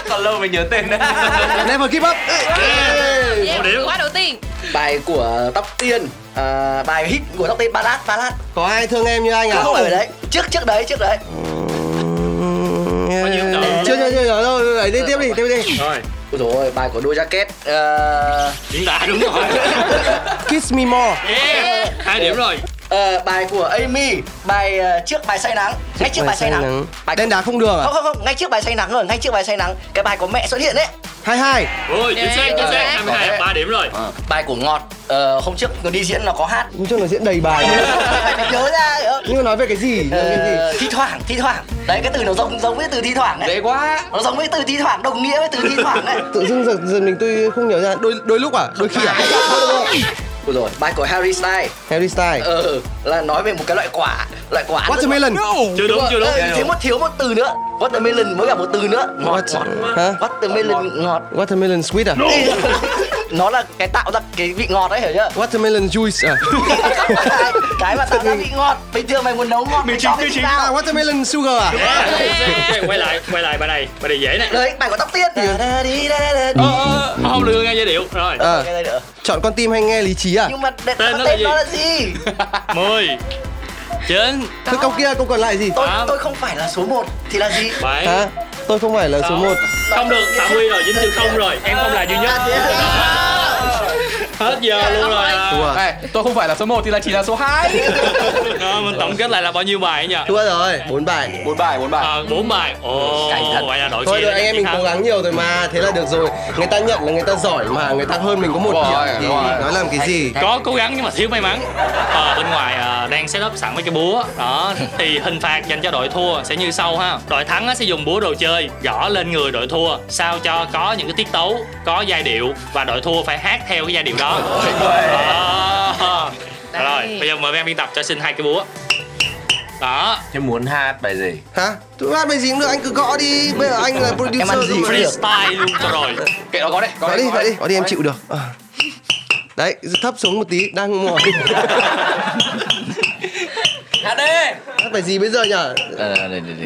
còn lâu mới nhớ tên đó never give up. Yeah. Khóa đầu tiên. bài của Tóc Tiên ờ, bài hit của Tóc Tiên ballad ballad. Có ai thương em như anh à? Không phải đấy trước trước đấy trước đấy. Chưa chưa chưa chưa đâu đẩy đi tiếp đi tiếp đi. Rồi, Ôi dồi ôi, bài của Doja Cat ờ, diễn tả đúng rồi. kiss me more Yeah. Hai điểm rồi. Ờ, bài của Amy bài ờ, trước bài say nắng. Ngay trước bài say nắng. bài đen đá không đường à? Không không không ngay trước bài say nắng rồi ngay trước bài say nắng. Cái bài có mẹ xuất hiện đấy. Hai hai. Ôi, chính xác, chính xác. 22, 3 điểm rồi. bài của ngọt ờ, hôm trước nó đi diễn nó có hát. Nói chung là diễn đầy bài. Nhớ ra nhưng mà nói về cái gì? Cái Ờ, gì? thi thoảng thi thoảng. Đấy cái từ nó giống giống với từ thi thoảng đấy. Dễ quá. Nó giống với từ thi thoảng đồng nghĩa với từ thi thoảng đấy. Tự dưng giật giật mình tôi không nhớ ra. Đôi đôi lúc à? Đôi khi à Ôi rồi bài của Harry Styles. Harry Styles. Ờ là nói về một cái loại quả loại quả Watermelon. Chưa đúng, chưa đúng. Ờ, thiếu một thiếu một từ nữa. Watermelon với cả một từ nữa. Ngọt What? ngọt Hả? watermelon ngọt. Watermelon sweet à nó là cái tạo ra cái vị ngọt đấy hiểu chưa? Watermelon juice à? Cái mà tạo ra vị ngọt. Bình thường mày muốn nấu ngọt mày cho cái gì à watermelon sugar à? Quay lại quay lại bài này bài này dễ này đấy bài có tóc tiên. Ờ, ờ, không được nghe giai điệu. Rồi. À, chọn con tim hay nghe lý trí à? Nhưng mà để, Tên nó là tên gì? nó là gì? Mười chín thế câu kia câu còn lại gì? Tôi tôi không phải là số 1 thì là gì? Bảy. Hả? Tôi không phải là số sáu. 1 không được phạm quy rồi dính chữ không rồi. Em không là duy nhất hết giờ luôn rồi à. thua. Này tôi không phải là số 1 thì là chỉ là số 2 Rồi, mình tổng kết lại là bao nhiêu bài ấy nhỉ? Thua rồi. Bốn bài. Bốn bài bốn bài. Ờ, bốn bài. Ồ Cày thật. vậy là đội thôi rồi anh em mình cố gắng nhiều rồi mà. Thế là được rồi. Người ta nhận là người ta giỏi mà. Người ta hơn mình có một điểm thì nói làm cái gì? Có cố gắng nhưng mà thiếu may mắn. Ờ, bên ngoài à, đang set up sẵn mấy cái búa. Đó thì hình phạt dành cho đội thua sẽ như sau ha. Đội thắng sẽ dùng búa đồ chơi gõ lên người đội thua sao cho có những cái tiết tấu có giai điệu và đội thua phải hát theo cái giai điệu đó đó. rồi bây giờ mời ban biên tập cho xin hai cái búa. Đó. Thế muốn hát bài gì? hả? Tôi hát bài gì cũng được anh cứ gõ đi. Bây giờ anh là producer Em ăn gì freestyle luôn cho rồi. Kệ nó có đấy có đi có đi. Gõ đi em chịu được. Ờ. đấy thấp xuống một tí đang mỏi Hát đi! hát bài gì bây giờ nhở?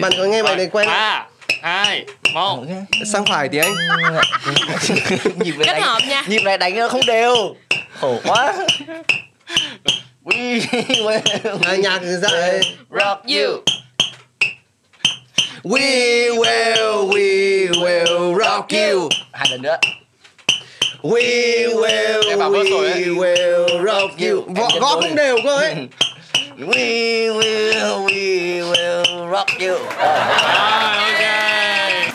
Bạn có nghe bài này quen không? Hai một. Sang phải thì anh. Nhịp này Kết đánh, hợp nha. nhịp này đánh nó không đều. Khổ quá. We will nhạc dạ rock you. We will, we will rock you. hai lần nữa. We will, we will rock you. Gõ, không rồi. đều cơ ấy. We will, we will rock you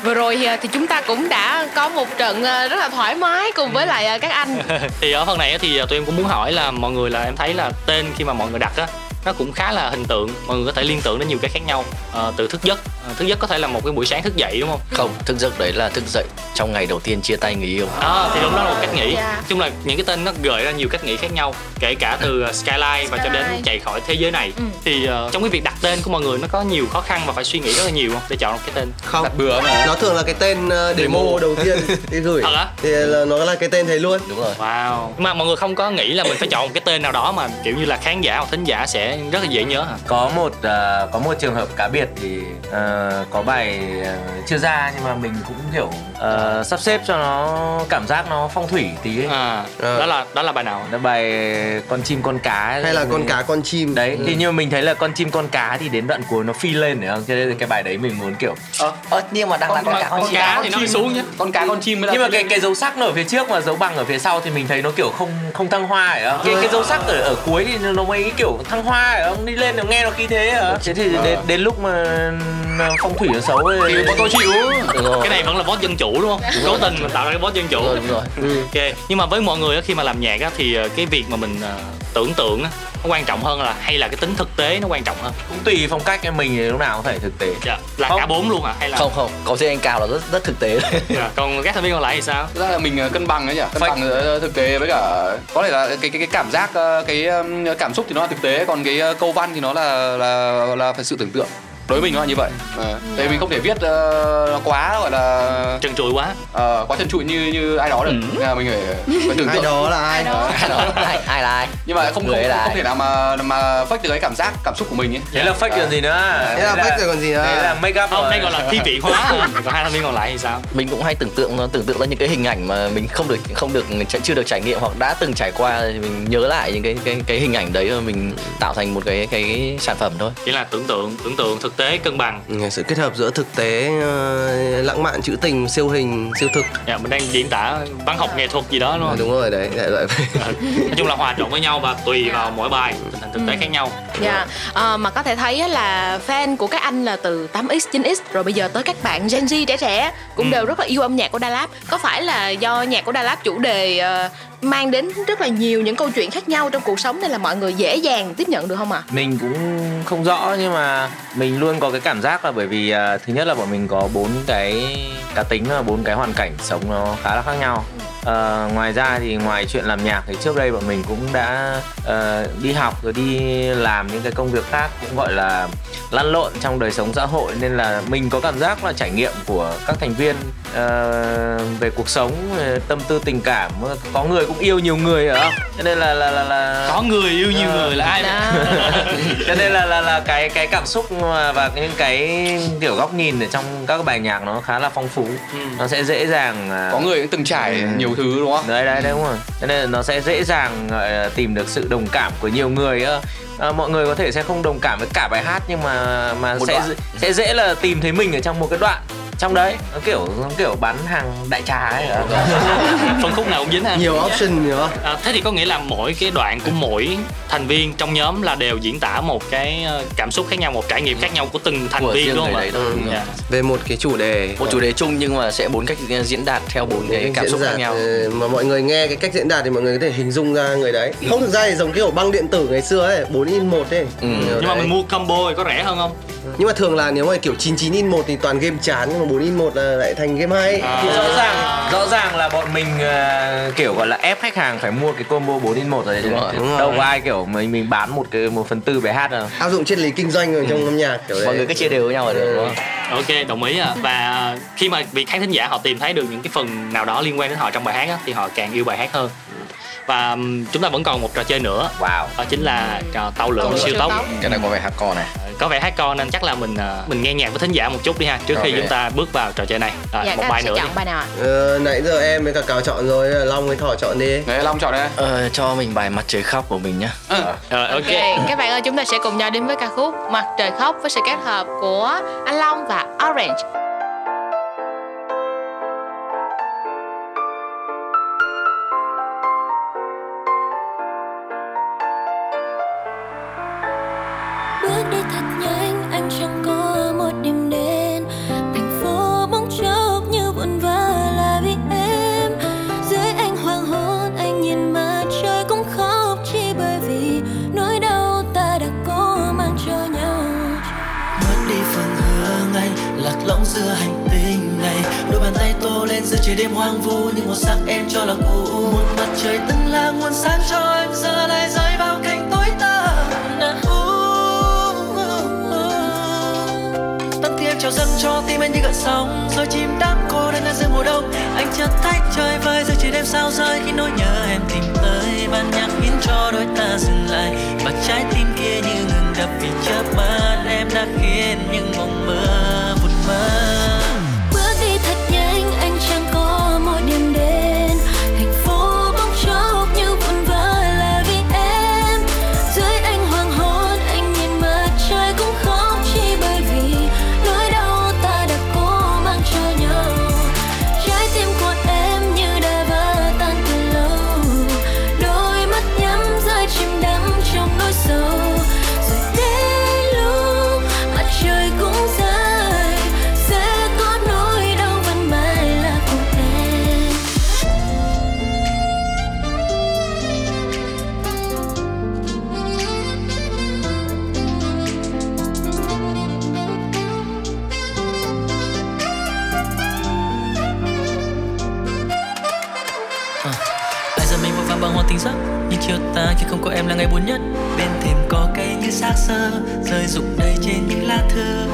Vừa rồi thì, thì chúng ta cũng đã có một trận ờ, rất là thoải mái cùng với lại ờ, các anh. Thì ở phần này thì tụi em cũng muốn hỏi là mọi người là em thấy là tên khi mà mọi người đặt á nó cũng khá là hình tượng mọi người có thể liên tưởng đến nhiều cái khác nhau. Ờ, từ thức giấc Ờ, thức giấc có thể là một cái buổi sáng thức dậy đúng không? Không thức giấc đấy là thức dậy trong ngày đầu tiên chia tay người yêu. Đó thì đúng đó là một cách nghĩ. Dạ. chung là những cái tên nó gợi ra nhiều cách nghĩ khác nhau kể cả từ skyline và cho đến chạy khỏi thế giới này. Ừ. thì ờ, trong cái việc đặt tên của mọi người nó có nhiều khó khăn và phải suy nghĩ rất là nhiều không? Để chọn một cái tên. Không. đặt bừa mà. Nó thường là cái tên ờ, demo. đầu tiên. Thì gửi. Thật á? Thì là nó là cái tên thế luôn. đúng rồi. Wow. Nhưng mà mọi người không có nghĩ là mình phải chọn một cái tên nào đó mà kiểu như là khán giả hoặc thính giả sẽ rất là dễ nhớ hả Có một à, có một trường hợp cá biệt thì à, có bài à, chưa ra nhưng mà mình cũng kiểu à, sắp xếp cho nó cảm giác nó phong thủy tí ấy. à, Ờ. đó là đó là bài nào Đó bài con chim con cá ấy. Hay là con Mình- cá con chim. Đấy, Ừ. thì nhưng mà mình thấy là con chim con cá thì đến đoạn cuối nó phi lên phải không? Cho nên cái bài đấy mình muốn kiểu ờ ờ, nhưng mà đang là con cá con con chim cá thì nó đi xuống nhá con cá con chim mới là nhưng mà cái cái dấu sắc nó ở phía trước mà dấu bằng ở phía sau thì mình thấy nó kiểu không không thăng hoa phải không? Cái cái dấu sắc ở ở cuối thì nó mới kiểu thăng hoa phải không? Đi lên nó nghe nó khí thế hả? Thế thì đến đến lúc mà phong thủy nó xấu thì thì bọn tôi chịu cái này vẫn là vote dân chủ đúng không cố tình mình tạo ra cái vote dân chủ đúng rồi đúng rồi Ừ. ok nhưng mà với mọi người á, khi mà làm nhạc á, thì ờ, cái việc mà mình ờ, tưởng tượng á, nó quan trọng hơn là hay là cái tính thực tế nó quan trọng hơn cũng tùy phong cách em mình thì lúc nào cũng phải thực tế. dạ. là Không. cả bốn luôn à hay là không không có riêng anh cao là rất rất thực tế đấy Dạ. còn các thành viên còn lại thì sao Thực ra là mình ờ, cân bằng ấy nhỉ cân Phải- bằng giữa thực tế với cả có thể là cái cái cái cảm giác ờ, cái cảm xúc thì nó là thực tế còn cái ờ, câu văn thì nó là là là phải sự tưởng tượng đối với mình nó là như vậy. À, tại mình không thể viết nó quá gọi là trần trụi quá. Ờ, quá trần trụi như như ai đó được. Nên là mình phải, phải tưởng Ai tượng. đó là ai? ai ai là ai? Nhưng mà không không, Người là không ai? thể nào mà mà fake được cái cảm giác cảm xúc của mình ấy. Thế là fake còn gì nữa? Thế là fake rồi còn gì nữa. Thế là make up không rồi. đây gọi là thi vị hóa. Còn hai thành viên còn lại thì sao? Mình cũng hay tưởng tượng tưởng tượng ra những cái hình ảnh mà mình không được không được chưa được trải nghiệm hoặc đã từng trải qua thì mình nhớ lại những cái cái cái hình ảnh đấy và mình tạo thành một cái cái sản phẩm thôi. Chỉ là tưởng tượng tưởng tượng thực tế cân bằng. Ừ, Sự kết hợp giữa thực tế ờ, lãng mạn trữ tình siêu hình siêu thực. Dạ, mình đang diễn tả văn học nghệ thuật gì đó đúng à, không đúng rồi đấy đại loại Ờ, nói chung là hòa trộn với nhau và tùy vào mỗi bài tình hình thực tế khác nhau. Dạ, Ờ, mà có thể thấy á là fan của các anh là từ 8X, 9X rồi bây giờ tới các bạn Gen Z trẻ trẻ cũng Ừ. đều rất là yêu âm nhạc của Đà Lạt. Có phải là do nhạc của Đà Lạt chủ đề ờ, mang đến rất là nhiều những câu chuyện khác nhau trong cuộc sống nên là mọi người dễ dàng tiếp nhận được không ạ? mình cũng không rõ nhưng mà mình luôn có cái cảm giác là bởi vì à, thứ nhất là bọn mình có bốn cái cá tính và bốn cái hoàn cảnh sống nó khá là khác nhau Ờ, ngoài ra thì ngoài chuyện làm nhạc thì trước đây bọn mình cũng đã ờ, đi học rồi đi làm những cái công việc khác cũng gọi là lăn lộn trong đời sống xã hội. Nên là mình có cảm giác là trải nghiệm của các thành viên ờ, về cuộc sống tâm tư tình cảm có người cũng yêu nhiều người ở không? Cho nên là là là, là có người yêu nhiều Ờ. người là ai cho nên là là là cái cái cảm xúc và những cái kiểu góc nhìn ở trong các bài nhạc nó khá là phong phú. Nó sẽ dễ dàng à, có người cũng từng trải nhiều thứ đúng không đấy đấy đúng rồi cho nên nó sẽ dễ dàng tìm được sự đồng cảm của nhiều người á. à, mọi người có thể sẽ không đồng cảm với cả bài hát nhưng mà mà Một sẽ đoạn. sẽ dễ là tìm thấy mình ở trong một cái đoạn trong đấy nó kiểu nó kiểu bán hàng đại trà ấy phân khúc nào cũng dính ha nhiều option nhiều À, thế thì có nghĩa là mỗi cái đoạn của mỗi thành viên trong nhóm là đều diễn tả một cái ờ, cảm xúc khác nhau, một trải nghiệm khác nhau của từng thành Của viên đúng không ạ? Ừ. Dạ. về một cái chủ đề một chủ đề chung nhưng mà sẽ bốn cách diễn đạt theo bốn cái cảm xúc khác nhau ờ, mà mọi người nghe cái cách diễn đạt thì mọi người có thể hình dung ra người đấy không thực ra thì giống kiểu băng điện tử ngày xưa ấy 4 in 1 ấy Ừ. Nhưng mà đấy. mình mua combo thì có rẻ hơn không? nhưng mà thường là nếu mà kiểu 99 in 1 thì toàn game chán mà 4 in 1 là lại thành game hay thì rõ ràng rõ ràng là bọn mình à, kiểu gọi là ép khách hàng phải mua cái combo 4 in 1 rồi Đúng rồi. Đúng rồi. đâu có ai kiểu mình mình bán một cái một phần tư bài hát đâu áp dụng triết lý kinh doanh ở trong âm nhạc kiểu đấy mọi người cứ chia đều với nhau là được đúng không Ok, đồng ý ạ. Và khi mà việc khán thính giả họ tìm thấy được những cái phần nào đó liên quan đến họ trong bài hát á, thì họ càng yêu bài hát hơn. Và chúng ta vẫn còn một trò chơi nữa. wow Đó chính là trò tàu lượn Tàu lượn siêu siêu tốc. cái này có vẻ hardcore này Có vẻ hardcore nên chắc là mình ờ, mình nghe nhạc với thính giả một chút đi ha trước khi Ok. chúng ta bước vào trò chơi này. Rồi, Dạ, một bài nữa đi. chọn bài nào ạ? ờ, nãy giờ em với cả cào chọn rồi long với thỏ chọn đi đấy long chọn đây ờ, cho mình bài mặt trời khóc của mình nhá Rồi, ok. Ok, các bạn ơi chúng ta sẽ cùng nhau đến với ca khúc Mặt trời khóc với sự kết hợp của anh Long và Orange. Trời đêm hoang vu nhưng màu sắc em cho là cũ. Một mặt trời từng là nguồn sáng cho em, giờ lại rơi vào cảnh tối tăm. Tấm tim em trào dâng cho tim anh như gợn sóng, rồi chim đắm cô đơn ở giữa mùa đông. Anh chợt tách trời vơi giữa trời đêm sao rơi khi nỗi nhớ em tìm tới. Ban nhạc khiến cho đôi ta dừng lại và trái tim kia như ngừng đập vì chớp mắt em đã khiến những mộng mơ. Em là ngày buồn nhất. Bên thềm có cây như xác sơ, Rơi rụng đầy trên những lá thư.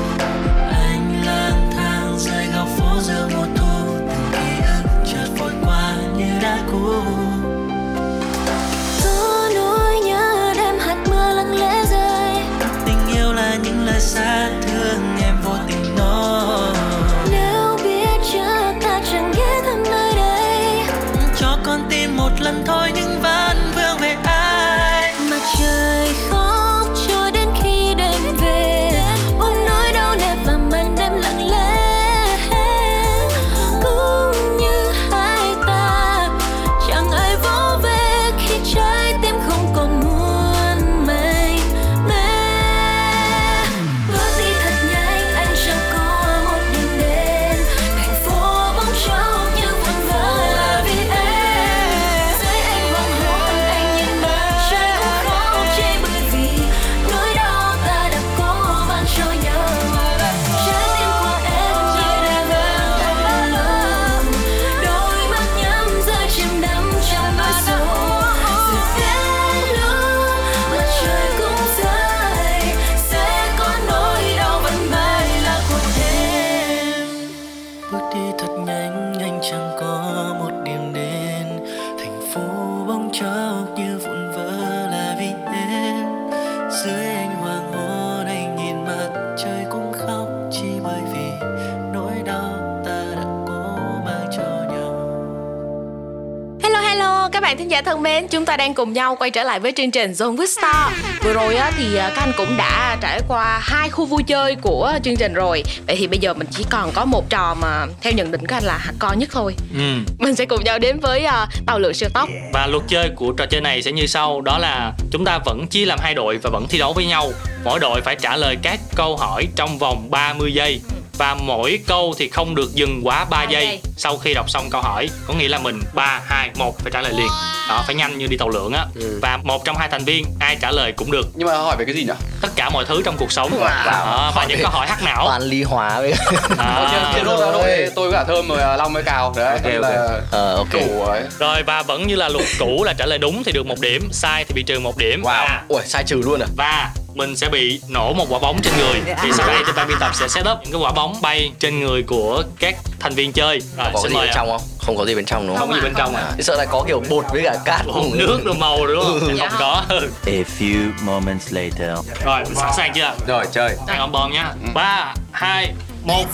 Đang cùng nhau quay trở lại với chương trình Zone with Star. Vừa rồi á, thì à, các anh cũng đã trải qua hai khu vui chơi của chương trình rồi. Vậy thì bây giờ mình chỉ còn có một trò mà theo nhận định của anh là co nhất thôi. Ừ. Mình sẽ cùng nhau đến với à, tàu lượn siêu tốc. Và luật chơi của trò chơi này sẽ như sau Đó là chúng ta vẫn chia làm hai đội và vẫn thi đấu với nhau Mỗi đội phải trả lời các câu hỏi trong vòng 30 giây Và mỗi câu thì không được dừng quá 3 giây. giây. Sau khi đọc xong câu hỏi Có nghĩa là mình 3, 2, 1 phải trả lời liền. Đó, phải nhanh như đi tàu lượn á. Và một trong hai thành viên ai trả lời cũng được. Nhưng mà hỏi về cái gì nhỉ Tất cả mọi thứ trong cuộc sống. Đó, Và những câu hỏi hack não. Toàn ly hóa với đôi ra đội tôi với cả thơm rồi à, long với cào. Đấy Ok, ok. là ờ ok. chủ ấy Rồi và vẫn như là luật cũ là trả lời đúng thì được một điểm Sai thì bị trừ một điểm. Wow. Và ui sai trừ luôn à? Và mình sẽ bị nổ một quả bóng trên người. Thì sau đây thì ban biên tập sẽ set up những cái quả bóng bay trên người của các thành viên chơi. Rồi có xin gì mời bên trong không? Không có gì bên trong đúng không? Không gì bên trong à Thì sợ là có kiểu bột với cả cát. Bột nước đồ màu đúng không? Dạ. Không có A few moments later. rồi mình sẵn sàng chưa? Rồi chơi. ăn ông bom nhá. Ba hai một.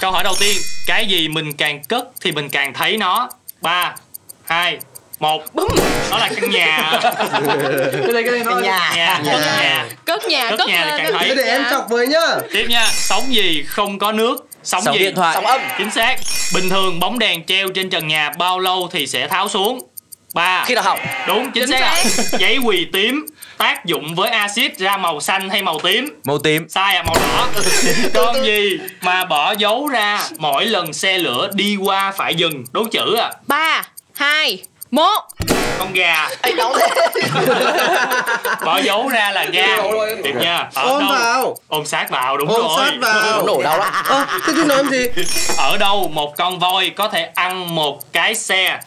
Câu hỏi đầu tiên. Cái gì mình càng cất thì mình càng thấy nó? Ba hai một. Đó là căn nhà. Cái này cái này nó nhà. nhà. Cất nhà. Cất nhà, Cất cất nhà thì thấy. Để em chọc với nhá. Tiếp nha sóng gì không có nước sóng, Sóng gì? điện thoại. sóng âm. Chính xác. Bình thường bóng đèn treo trên trần nhà bao lâu thì sẽ tháo xuống? Ba. Khi nào hỏng đúng chính, Chính xác, ạ. giấy quỳ tím tác dụng với axit ra màu xanh hay màu tím? Màu tím. sai à màu đỏ. Con gì mà bỏ dấu ra mỗi lần xe lửa đi qua phải dừng? Đố chữ à Ba, hai, một. con gà. Bỏ dấu ra là ga tiếp nha. Ở Ôm đâu? vào. Ôm sát vào đúng Ôm rồi. sát vào. nổ đau lắm. Ơ thế thì nói em gì? Ở đâu một con voi có thể ăn một cái xe?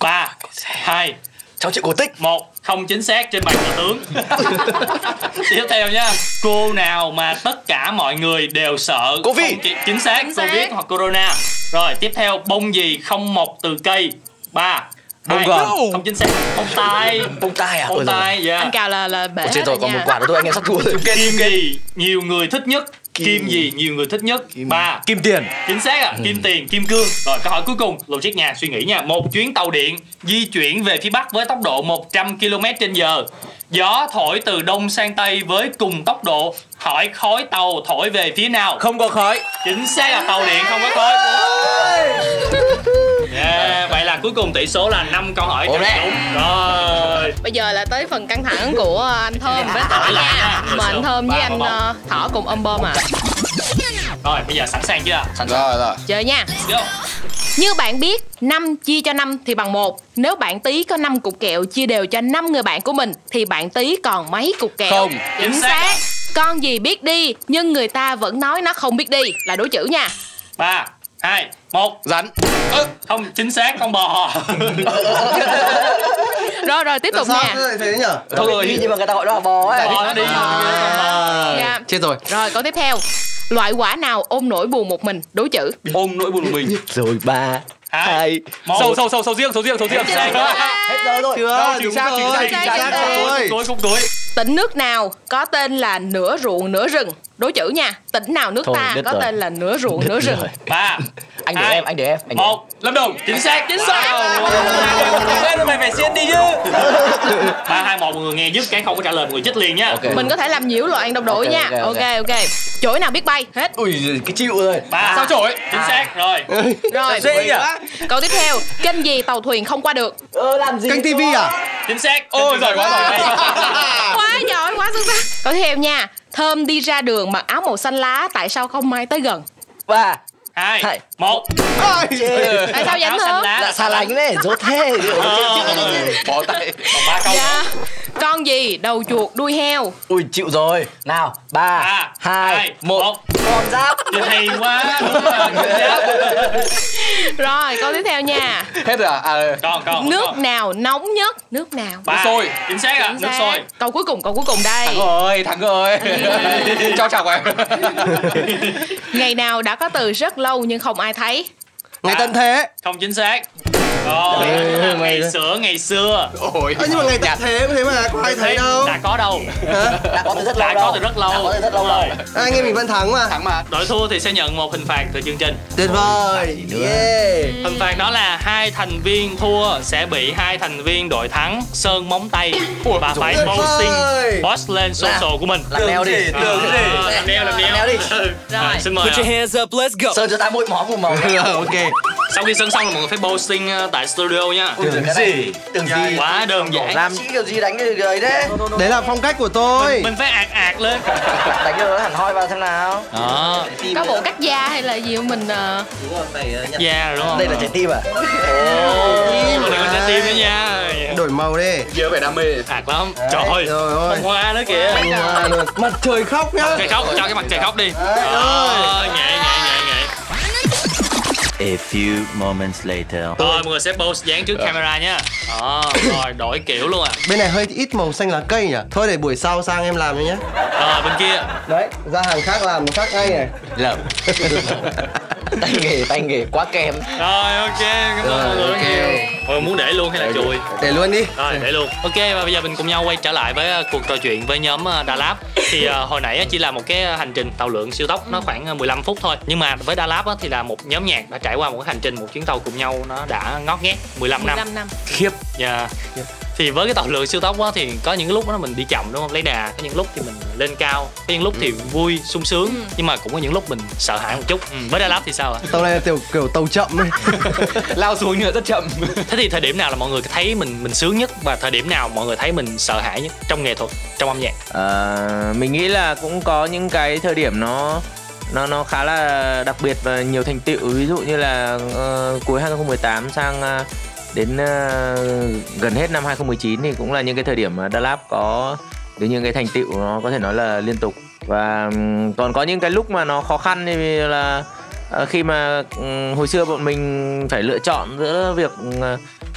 Ba hai trong chuyện cổ tích. một không chính xác trên bàn cờ tướng. Tiếp theo nhá cô nào mà tất cả mọi người đều sợ Covid. không chỉ- chính xác Chính xác. covid hoặc corona? Rồi tiếp theo bông gì không mọc từ cây? Ba Bông hai, gòn. không. Chính xác. Bông tai. Bông tai à? Bông tai yeah. Anh cào là là bể Ôi chết hết rồi còn một quả nữa thôi anh em sắp thua rồi. Kim gì? nhiều người thích nhất. Kim, gì? nhiều người thích nhất. Ba. Kim tiền. chính xác à kim tiền kim cương. Rồi câu hỏi cuối cùng. Logic nha suy nghĩ nha. Một chuyến tàu điện di chuyển về phía bắc với tốc độ 100 km trên giờ. Gió thổi từ đông sang tây với cùng tốc độ. Hỏi khói tàu thổi về phía nào? Không có khói. chính xác là tàu điện không có khói vậy là cuối cùng tỷ số là 5 câu hỏi đúng rồi Bây giờ là tới phần căng thẳng của anh Thơm với Thỏ nha. Mà anh Thơm với anh ờ, Thỏ cùng ôm bom à. rồi bây giờ sẵn sàng chưa rồi rồi Chơi nha. Như bạn biết, 5 chia cho 5 thì bằng 1. Nếu bạn tí có 5 cục kẹo chia đều cho 5 người bạn của mình thì bạn tí còn mấy cục kẹo? Không. Chính xác. Con gì biết đi nhưng người ta vẫn nói nó không biết đi là đố chữ nha. ba hai một. Rắn. Không chính xác con bò. Rồi rồi tiếp tục sao? nha. thế thế nhở thôi. Rồi nhưng mà người ta gọi nó là bò ấy. Bò nó đi. Dạ. chết rồi. Rồi câu tiếp theo. Loại quả nào ôm nỗi buồn một mình? Đố chữ. ôm nỗi buồn của mình. Rồi ba hai một. Sâu sâu sâu sâu riêng, sâu riêng, sâu riêng. Rồi. hết giờ rồi. Chưa chính xác, chính rồi xác, chính xác, rồi. Cuối khúc cuối. Tỉnh nước nào có tên là nửa ruộng nửa rừng? Đố chữ nha. Tỉnh nào nước Thôi, ta có rồi. tên là nửa ruộng nửa rừng? ba anh để em anh để em anh một lâm đồng chính xác chính xác rồi mày phải xiên đi chứ. ba hai một mọi người nghe giúp cái không có trả lời mọi người chết liền nhá Ok. Mình có thể làm nhiễu loạn đồng đội nha. ok, Ok. Chổi nào biết bay? Hết. ui cái chịu rồi ba sao chổi chính xác rồi Rồi. Dễ nhỉ? Câu tiếp theo, kênh gì tàu thuyền không qua được? ơ làm gì kênh tivi à chính xác ôi giỏi quá rồi quá giỏi, quá xuất sắc. Câu tiếp theo nha. Thơm đi ra đường mặc áo màu xanh lá, tại sao không ai tới gần? ba hai Hai. Một Tại sao vậy áo anh xanh Thơm? lá là xa lánh đấy dốt thế bó tay còn ba câu Dạ. Con gì đầu chuột đuôi heo? ui chịu rồi nào ba hai một con giáp hay quá đúng rồi con giáp. Rồi, câu tiếp theo nha. hết rồi à, à còn còn Nước còn. nào nóng nhất? Nước nào? ba sôi. chính xác ạ Chính nước xác. sôi Câu cuối cùng, câu cuối cùng đây. thắng rồi thắng rồi cho chọc em Ngày nào đã có từ rất lâu nhưng không ai thấy? ngày tận thế. Không chính xác Ừ, mày- ngày xưa ngày xưa. Ôi Ơ, nhưng mà ngày tập thế cũng thế mà có ai thấy đâu. đã có đâu. Hả? đã có từ rất lâu đã có từ rất lâu. Đã có từ rất lâu Đúng rồi. À, anh em mình vẫn thắng mà. Thắng mà. Đội thua thì sẽ nhận một hình phạt từ chương trình. Tuyệt vời. Yeah. Hình phạt đó là hai thành viên thua sẽ bị hai thành viên đội thắng sơn móng tay và phải tuyệt posting vời. post lên social của mình. làm neo đi Ờ, làm neo làm neo Làm neo đi. Rồi, xin mời Put your hands up, let's go. sơn cho ta mỗi món một màu ok. Sau khi sơn xong là mọi người phải posting ờ, tại studio nha. Tưởng gì? Tưởng gì? quá đơn giản. làm sĩ kiểu gì đánh cái người đấy đấy là phong cách của tôi. Mình phải ạt ạt lên. Đánh cái nó hẳn hoi vào xem nào. Đó. Có bộ cắt da hay là gì không? Mình ờ, da rồi đúng không? Đây là trái tim à? Ồ, mình đừng có trái tim nữa nha. Đổi màu đi. Giờ phải đam mê. Ạt lắm. Trời ơi ơi bông hoa nữa kìa. Mặt trời khóc nhá. Trời khóc cho cái mặt trời khóc đi. Đó, nhẹ nhẹ nhẹ nhẹ A few moments later. rồi mọi người sẽ post dán trước camera nhá. Đó rồi đổi kiểu luôn à bên này hơi ít màu xanh lá cây nhỉ? Thôi để buổi sau sang em làm nhé rồi bên kia. Đấy ra hàng khác làm nó khác ngay này. Lợm tay nghề tay nghề quá kém. Rồi ok cảm ơn mọi người. rất ok. nhiều người muốn để luôn hay là chùi? để luôn đi. Rồi để luôn. Ok và bây giờ mình cùng nhau quay trở lại với uh, cuộc trò chuyện với nhóm Đà Lạt thì uh, hồi nãy chỉ là một cái hành trình tàu lượn siêu tốc nó khoảng uh, 15 phút thôi. Nhưng mà với Đà Lạt thì là một nhóm nhạc đã trải qua một cái hành trình một chuyến tàu cùng nhau nó đã ngót nghét 15 năm. 15 năm. Khiếp. Dạ. Thì với cái tàu lượn siêu tốc á thì có những cái lúc đó mình đi chậm đúng không? Lấy đà, có những lúc thì mình lên cao, có những lúc thì vui, sung sướng, nhưng mà cũng có những lúc mình sợ hãi một chút. Ừ. Với Đà Lạt thì sao ạ? tàu này là kiểu kiểu tàu chậm ấy lao xuống nhưng rất chậm Thế thì thời điểm nào là mọi người thấy mình mình sướng nhất và thời điểm nào mọi người thấy mình sợ hãi nhất trong nghệ thuật, trong âm nhạc? Ờ, mình nghĩ là cũng có những cái thời điểm nó nó nó khá là đặc biệt và nhiều thành tựu ví dụ như là ờ, cuối 2018 sang ờ, đến uh, gần hết năm 2019 thì cũng là những cái thời điểm mà Đà Lạt có được những cái thành tựu nó có thể nói là liên tục. Và còn có những cái lúc mà nó khó khăn thì là ờ, khi mà hồi xưa bọn mình phải lựa chọn giữa việc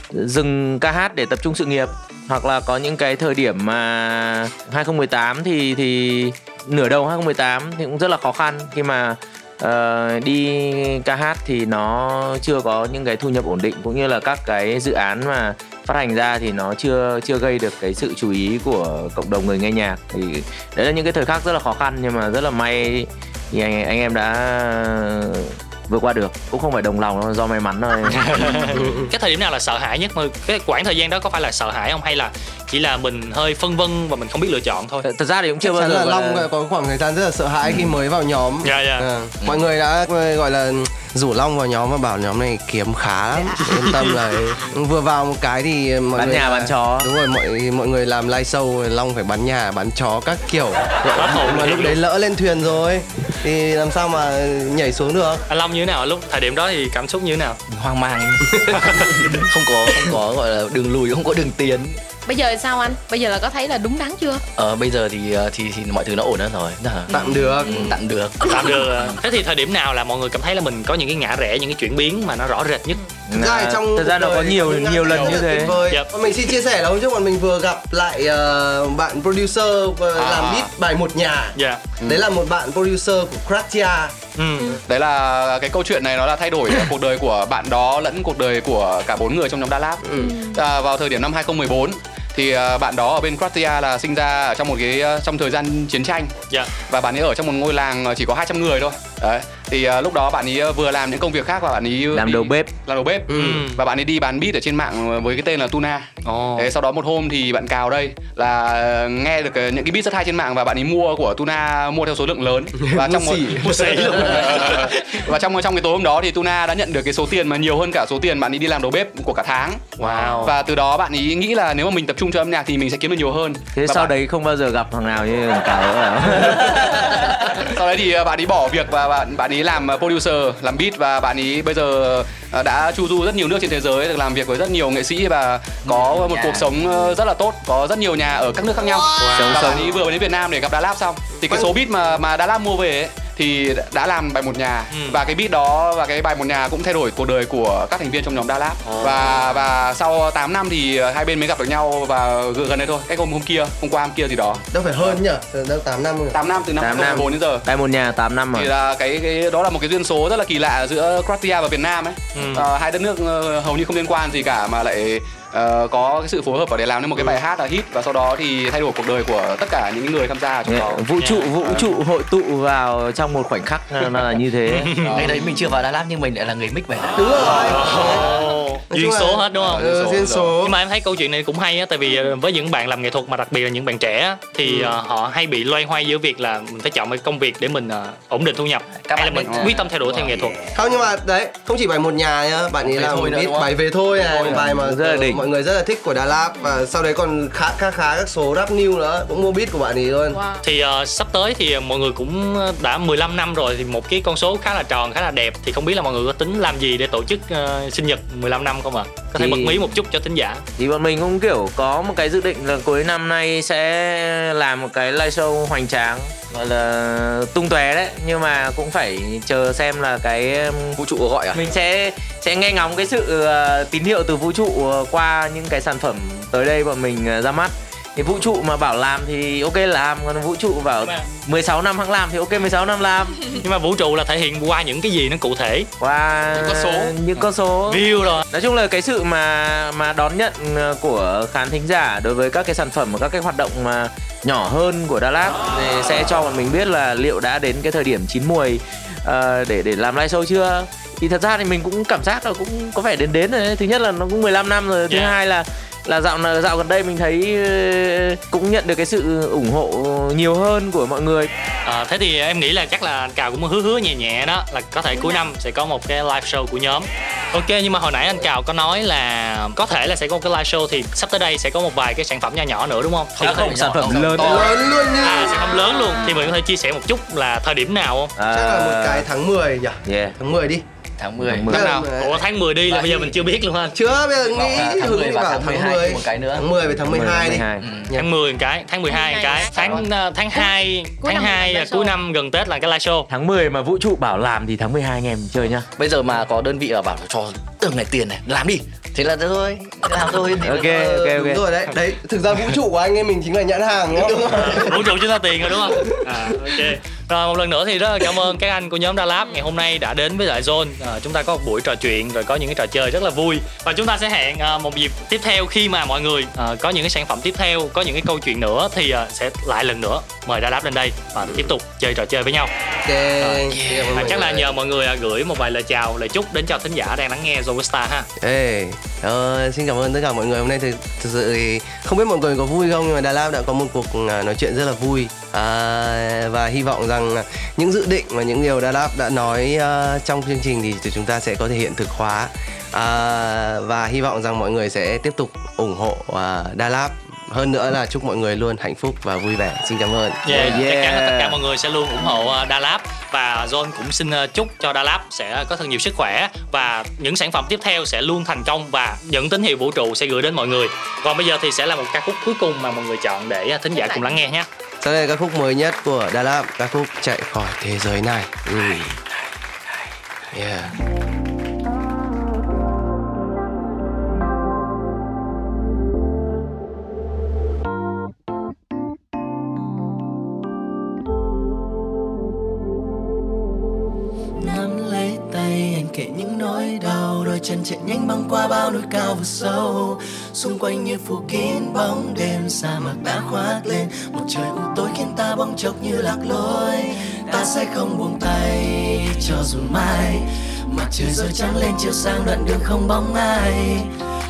dừng ca hát để tập trung sự nghiệp hoặc là có những cái thời điểm mà 2018 thì thì nửa đầu 2018 thì cũng rất là khó khăn. Khi mà uh, đi ca hát thì nó chưa có những cái thu nhập ổn định cũng như là các cái dự án mà phát hành ra thì nó chưa chưa gây được cái sự chú ý của cộng đồng người nghe nhạc. Thì đấy là những cái thời khắc rất là khó khăn nhưng mà rất là may thì anh anh em đã vượt qua được. Cũng không phải đồng lòng đâu do may mắn thôi. Cái thời điểm nào là sợ hãi nhất? Mà cái quãng thời gian đó có phải là sợ hãi không? Hay là chỉ là mình hơi phân vân và mình không biết lựa chọn thôi? thật ra thì cũng chưa Chắc bao chắn giờ là Long có khoảng thời gian rất là sợ hãi khi mới vào nhóm. Dạ, dạ. Ờ, mọi người đã gọi là rủ Long vào nhóm và bảo nhóm này kiếm khá lắm. Yên tâm là vừa vào một cái thì mọi Bán người nhà, là- bán chó. đúng rồi mọi mọi người làm live show Long phải bán nhà bán chó các kiểu. Mà lúc đấy lỡ lên thuyền rồi thì làm sao mà nhảy xuống được? Anh Long như thế nào? Lúc thời điểm đó thì cảm xúc như thế nào? hoang mang. Không có không có gọi là đường lùi không có đường tiến bây giờ sao anh bây giờ là có thấy là đúng đắn chưa ờ bây giờ thì ờ, thì thì mọi thứ nó ổn hơn rồi Đó. tạm được Ừ, tạm được Tạm được. Thế thì thời điểm nào là mọi người cảm thấy là mình có những cái ngã rẽ, những cái chuyển biến mà nó rõ rệt nhất? Thực ra trong thật ra nó có nhiều nhiều lần như thế. Yep. Và mình xin chia sẻ là hôm trước bọn mình vừa gặp lại ờ, bạn producer và À. làm beat bài một nhà Dạ. đấy là một bạn producer của Kratia Ừ. đấy là cái câu chuyện này nó là thay đổi cuộc đời của bạn đó lẫn cuộc đời của cả bốn người trong nhóm Đà Lạt à, vào thời điểm năm 2014 thì à, bạn đó ở bên Kratia là sinh ra ở trong một cái à, trong thời gian chiến tranh Dạ. và bạn ấy ở trong một ngôi làng à, chỉ có 200 người thôi đấy thì à, lúc đó bạn ấy vừa làm những công việc khác và bạn ấy làm đi- đầu bếp. Làm đầu bếp Ừ. và bạn ấy đi bán beat ở trên mạng với cái tên là Tuna. Ồ. Thế sau đó một hôm thì bạn cào đây là ờ, nghe được ờ, những cái beat rất hay trên mạng và bạn ấy mua của Tuna mua theo số lượng lớn. Và trong một Mua xỉ. Luôn. và trong trong cái tối hôm đó thì Tuna đã nhận được cái số tiền mà nhiều hơn cả số tiền bạn ấy đi làm đầu bếp của cả tháng. Wow. và từ đó bạn ấy nghĩ là nếu mà mình tập trung cho âm nhạc thì mình sẽ kiếm được nhiều hơn. Thế Và sau bạn- đấy không bao giờ gặp thằng nào như thằng cáo nữa sau đấy thì ờ, bạn ấy bỏ việc và bạn bạn ấy làm ờ, producer làm beat và bạn ấy bây giờ ờ, đã chu du rất nhiều nước trên thế giới được làm việc với rất nhiều nghệ sĩ và có một cuộc sống ờ, rất là tốt có rất nhiều nhà ở các nước khác nhau. Sống và bạn ấy vừa đến Việt Nam để gặp Đà Lạt xong. Thì cái số beat mà mà Đà Lạt mua về ấy, thì đã làm bài một nhà. Ừ. và cái beat đó và cái bài một nhà cũng thay đổi cuộc đời của các thành viên trong nhóm Da Lab và và sau 8 năm thì ờ, hai bên mới gặp được nhau và gần gần đây thôi. Cách hôm hôm kia hôm qua hôm kia gì đó. Đâu phải hơn nhở đâu 8 năm rồi. 8 năm từ năm 8 năm. 2014 đến giờ. Tại một nhà 8 năm thì rồi. là cái cái đó là một cái duyên số rất là kỳ lạ giữa Croatia và Việt Nam ấy. Ừ. Ờ, hai đất nước ờ, hầu như không liên quan gì cả mà lại ờ, có cái sự phối hợp và để làm nên một cái bài hát là hit và sau đó thì thay đổi cuộc đời của tất cả những người tham gia trong đó. Vũ trụ vũ trụ hội tụ vào trong một khoảnh khắc nó là như thế. ngày đấy mình chưa vào Đà Lạt nhưng mình lại là người mix bài hát. Đúng rồi. Ồ, duyên số hết đúng không? Duyên số nhưng mà em thấy câu chuyện này cũng hay á tại vì ờ, với những bạn làm nghệ thuật mà đặc biệt là những bạn trẻ thì Ừ. ờ, họ hay bị loay hoay giữa việc là mình phải chọn một công việc để mình ờ, ổn định thu nhập. Hay là mình quyết tâm theo đuổi theo nghệ thuật? Không nhưng mà đấy không chỉ bài một nhà nhá bạn ấy làm bài về thôi này bài mà Rất là đỉnh. Mọi người rất là thích của Đà Lạt và sau đấy còn khá khá khá các số rap new nữa cũng mua beat của bạn ấy luôn. Wow. thì ờ, sắp tới thì mọi người cũng đã 15 năm rồi thì một cái con số khá là tròn khá là đẹp. Thì không biết là mọi người có tính làm gì để tổ chức ờ, sinh nhật 15 năm không ạ? Có thể Thì- bật mí một chút cho thính giả. Thì bọn mình cũng kiểu có một cái dự định là cuối năm nay sẽ làm một cái live show hoành tráng gọi là tung tóe đấy. Nhưng mà cũng phải chờ xem là cái vũ trụ có gọi à? Mình sẽ sẽ nghe ngóng cái sự ờ, tín hiệu từ vũ trụ ờ, qua những cái sản phẩm tới đây bọn mình ờ, ra mắt. Thì vũ trụ mà bảo làm thì ok làm còn vũ trụ bảo Nhưng mà- 16 năm hãng làm thì ok 16 năm làm. Nhưng mà vũ trụ là thể hiện qua những cái gì nó cụ thể? Qua Những con số. những con số. View rồi. Nói chung là cái sự mà mà đón nhận của khán thính giả đối với các cái sản phẩm và các cái hoạt động mà nhỏ hơn của Đà Lạt thì sẽ cho bọn mình biết là liệu đã đến cái thời điểm chín muồi ờ, để để làm live show chưa thì thật ra thì mình cũng cảm giác là cũng có vẻ đến đến rồi đấy. thứ nhất là nó cũng 15 năm rồi. Thứ Yeah. hai là là dạo dạo gần đây mình thấy ờ, cũng nhận được cái sự ủng hộ nhiều hơn của mọi người. Ờ, thế thì em nghĩ là chắc là Cào cũng hứa hứa nhẹ nhẹ đó là có thể cuối năm sẽ có một cái live show của nhóm. Ok nhưng mà hồi nãy anh Cào có nói là có thể là sẽ có một cái live show thì sắp tới đây sẽ có một vài cái sản phẩm nhỏ nhỏ nữa đúng không? Thì À, có thể- không, sản phẩm lớn. Lớn luôn như À sản phẩm lớn luôn. Thì mình có thể chia sẻ một chút là thời điểm nào không? chắc là một cái tháng 10 nhỉ? Yeah. tháng 10 đi tháng 10 Tháng 10. Tháng nào? Ủa tháng 10 đi là Và bây giờ mình chưa biết luôn anh chưa bây giờ nghĩ tháng Hưng 10 và tháng tháng 12 10 một cái nữa. tháng 10 với tháng 12 đi 12. Ừ. tháng 10 một cái, tháng 12 một cái, tháng ờ, tháng 2 Cuối tháng năm 2 là cuối năm gần Tết là cái live show. tháng 10 mà vũ trụ bảo làm thì tháng 12 anh em chơi nhá bây giờ mà có đơn vị ở bảo cho từng này tiền này làm đi thế là được thôi làm thôi thì Ok, thôi. ok, đúng ok. rồi đấy đấy thực ra vũ trụ của anh em mình chính là nhãn hàng đúng không vũ trụ chúng ta tiền rồi đúng không à, ok rồi một lần nữa thì rất là cảm ơn các anh của nhóm Đà Lạt ngày hôm nay đã đến với lại Zone. À, chúng ta có một buổi trò chuyện rồi có những cái trò chơi rất là vui. Và chúng ta sẽ hẹn à, một dịp tiếp theo khi mà mọi người à, có những cái sản phẩm tiếp theo có những cái câu chuyện nữa thì à, sẽ lại lần nữa mời Đà Lạt lên đây và tiếp tục chơi trò chơi với nhau. Ok. Cảm ơn và mọi chắc là nhờ mọi người à, gửi một vài lời chào lời chúc đến cho thính giả đang lắng nghe Zone Star ha. Ê, ờ, xin cảm ơn tất cả mọi người. Hôm nay thực, thực sự thì không biết mọi người có vui không nhưng mà Đà Lạt đã có một cuộc à, nói chuyện rất là vui. À, và hy vọng rằng những dự định và những điều Đà Lạt đã nói uh, trong chương trình thì chúng ta sẽ có thể hiện thực hóa. À, và hy vọng rằng mọi người sẽ tiếp tục ủng hộ uh, Đà Lạt hơn nữa là chúc mọi người luôn hạnh phúc và vui vẻ xin cảm ơn Yeah, Yeah. chắc chắn là tất cả mọi người sẽ luôn ủng hộ uh, Đà Lạt và John cũng xin ờ, chúc cho Đà Lạt sẽ có thật nhiều sức khỏe và những sản phẩm tiếp theo sẽ luôn thành công và những tín hiệu vũ trụ sẽ gửi đến mọi người. Còn bây giờ thì sẽ là một ca khúc cuối cùng mà mọi người chọn để ờ, thính giả cùng lắng nghe nhé. sau đây là ca khúc mới nhất của Đà Lạt ca khúc chạy khỏi thế giới này ừ. yeah. Nỗi đau, đôi chân chạy nhanh băng qua bao núi cao và sâu. Xung quanh như phủ kín bóng đêm, sa mạc đã khoác lên. Một trời u tối khiến ta bỗng chốc như lạc lối. Ta sẽ không buông tay, cho dù mai. Mặt trời rồi trắng lên, chiếu sang đoạn đường không bóng ai.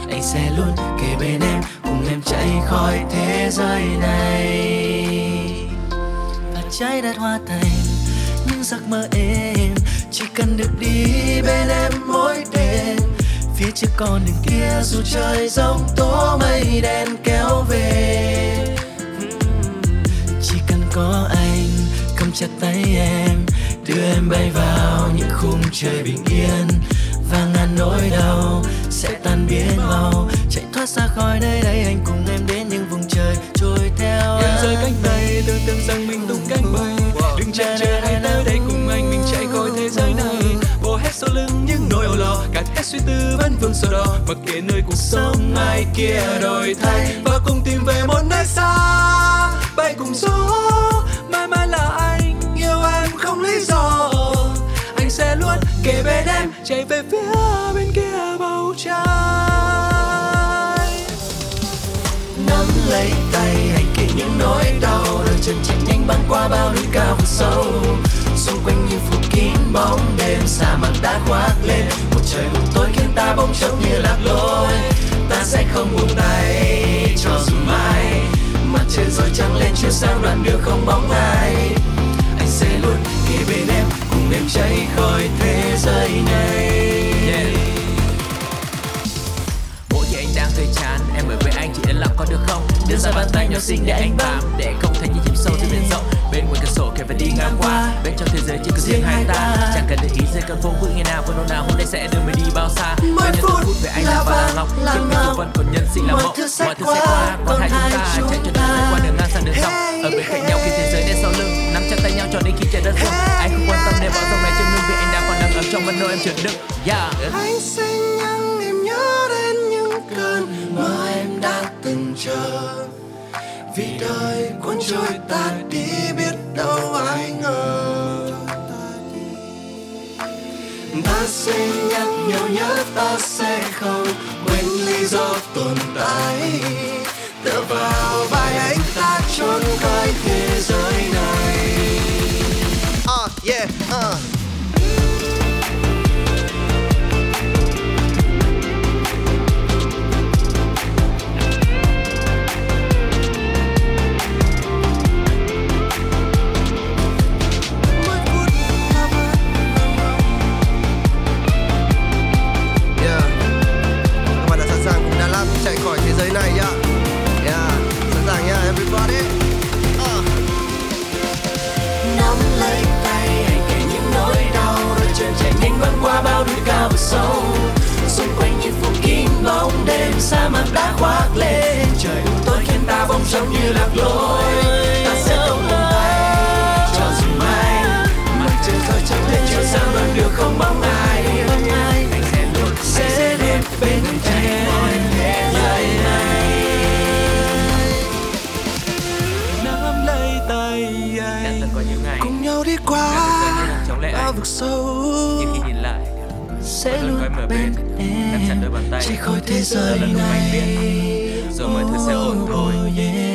Anh sẽ luôn kề bên em, cùng em chạy khỏi thế giới này. Và trái đất hoa thành những giấc mơ êm chỉ cần được đi bên em mỗi đêm. Phía trước con đường kia dù trời giông tố mây đen kéo về. Chỉ cần có anh cầm chặt tay em đưa em bay vào những khung trời bình yên. Và ngàn nỗi đau sẽ tan biến mau. Chạy thoát ra khỏi nơi đây anh cùng em đến những vùng trời trôi theo Em rơi cánh tay tưởng tượng rằng mình tung cánh bay. Đừng chần chờ suy tư vẫn vương sầu đỏ. Mặc kệ nơi cuộc sống ai kia đổi thay, và cùng tìm về một nơi xa. Bay cùng gió, mãi mãi là anh, yêu em không lý do. Anh sẽ luôn kề bên em, chạy về phía bên kia bầu trời. Nắm lấy tay, hãy kể những nỗi đau. Đôi chân chạy nhanh băng qua bao núi cao vực sâu xung quanh như phủ kín bóng đêm, xa mặt đã khoác lên. Một trời u tối khiến ta bỗng chốc như lạc lối. Ta sẽ không buông tay cho dù mai. Mặt trời rồi trắng lên chiếu sáng đoạn đường không bóng ai. Anh sẽ luôn kề bên em, cùng em cháy khói thế giới này. Mỗi khi anh đang thấy chán, Em ở với anh chỉ yên lặng có được không? Đưa ra bàn tay nhỏ xinh để anh bám. Để không thấy như chìm sâu trên biển rộng Bên ngoài cửa sổ kể phải đi ngang qua. Bên trong thế giới chỉ có riêng hai ta. Chẳng cần để ý dưới cơn phố vui ngày nào Vẫn nào hôm nay sẽ đưa mình đi bao xa. Mỗi Bao phút về anh là và là ngọc. Trước ngọc. vẫn còn nhân sinh là mộng Mọi thứ sẽ qua Còn hai chúng ta chạy cho lai qua đường ngang sang đường dọc. Ở bên cạnh nhau khi thế giới đen sau lưng Nắm chặt tay nhau cho đến khi trời đất rung. Anh không quan tâm nếu bão giông này trên lưng Vì anh đang còn đang ấm trong mân nỗi em chợt đựng Yeah. Anh sẽ nhắn em nhớ đến những cơn mơ em đã từng chờ. Vì đời cuốn trôi ta đi quên đã khoác lên trời u tối khiến ta bỗng trông như lạc lối. Ta sẽ không buông tay cho dù mai mặt trời rồi trắng lên chiếu sáng đoạn đường không bóng ai. Anh sẽ luôn sẽ đến bên em. Giới này. Nắm lấy tay anh cùng nhau đi qua anh. vực sâu. Nhưng khi nhìn lại sẽ luôn có em chặt đôi bàn tay. chỉ khỏi thế giới này. Rồi mọi thứ sẽ ổn thôi. Oh, yeah.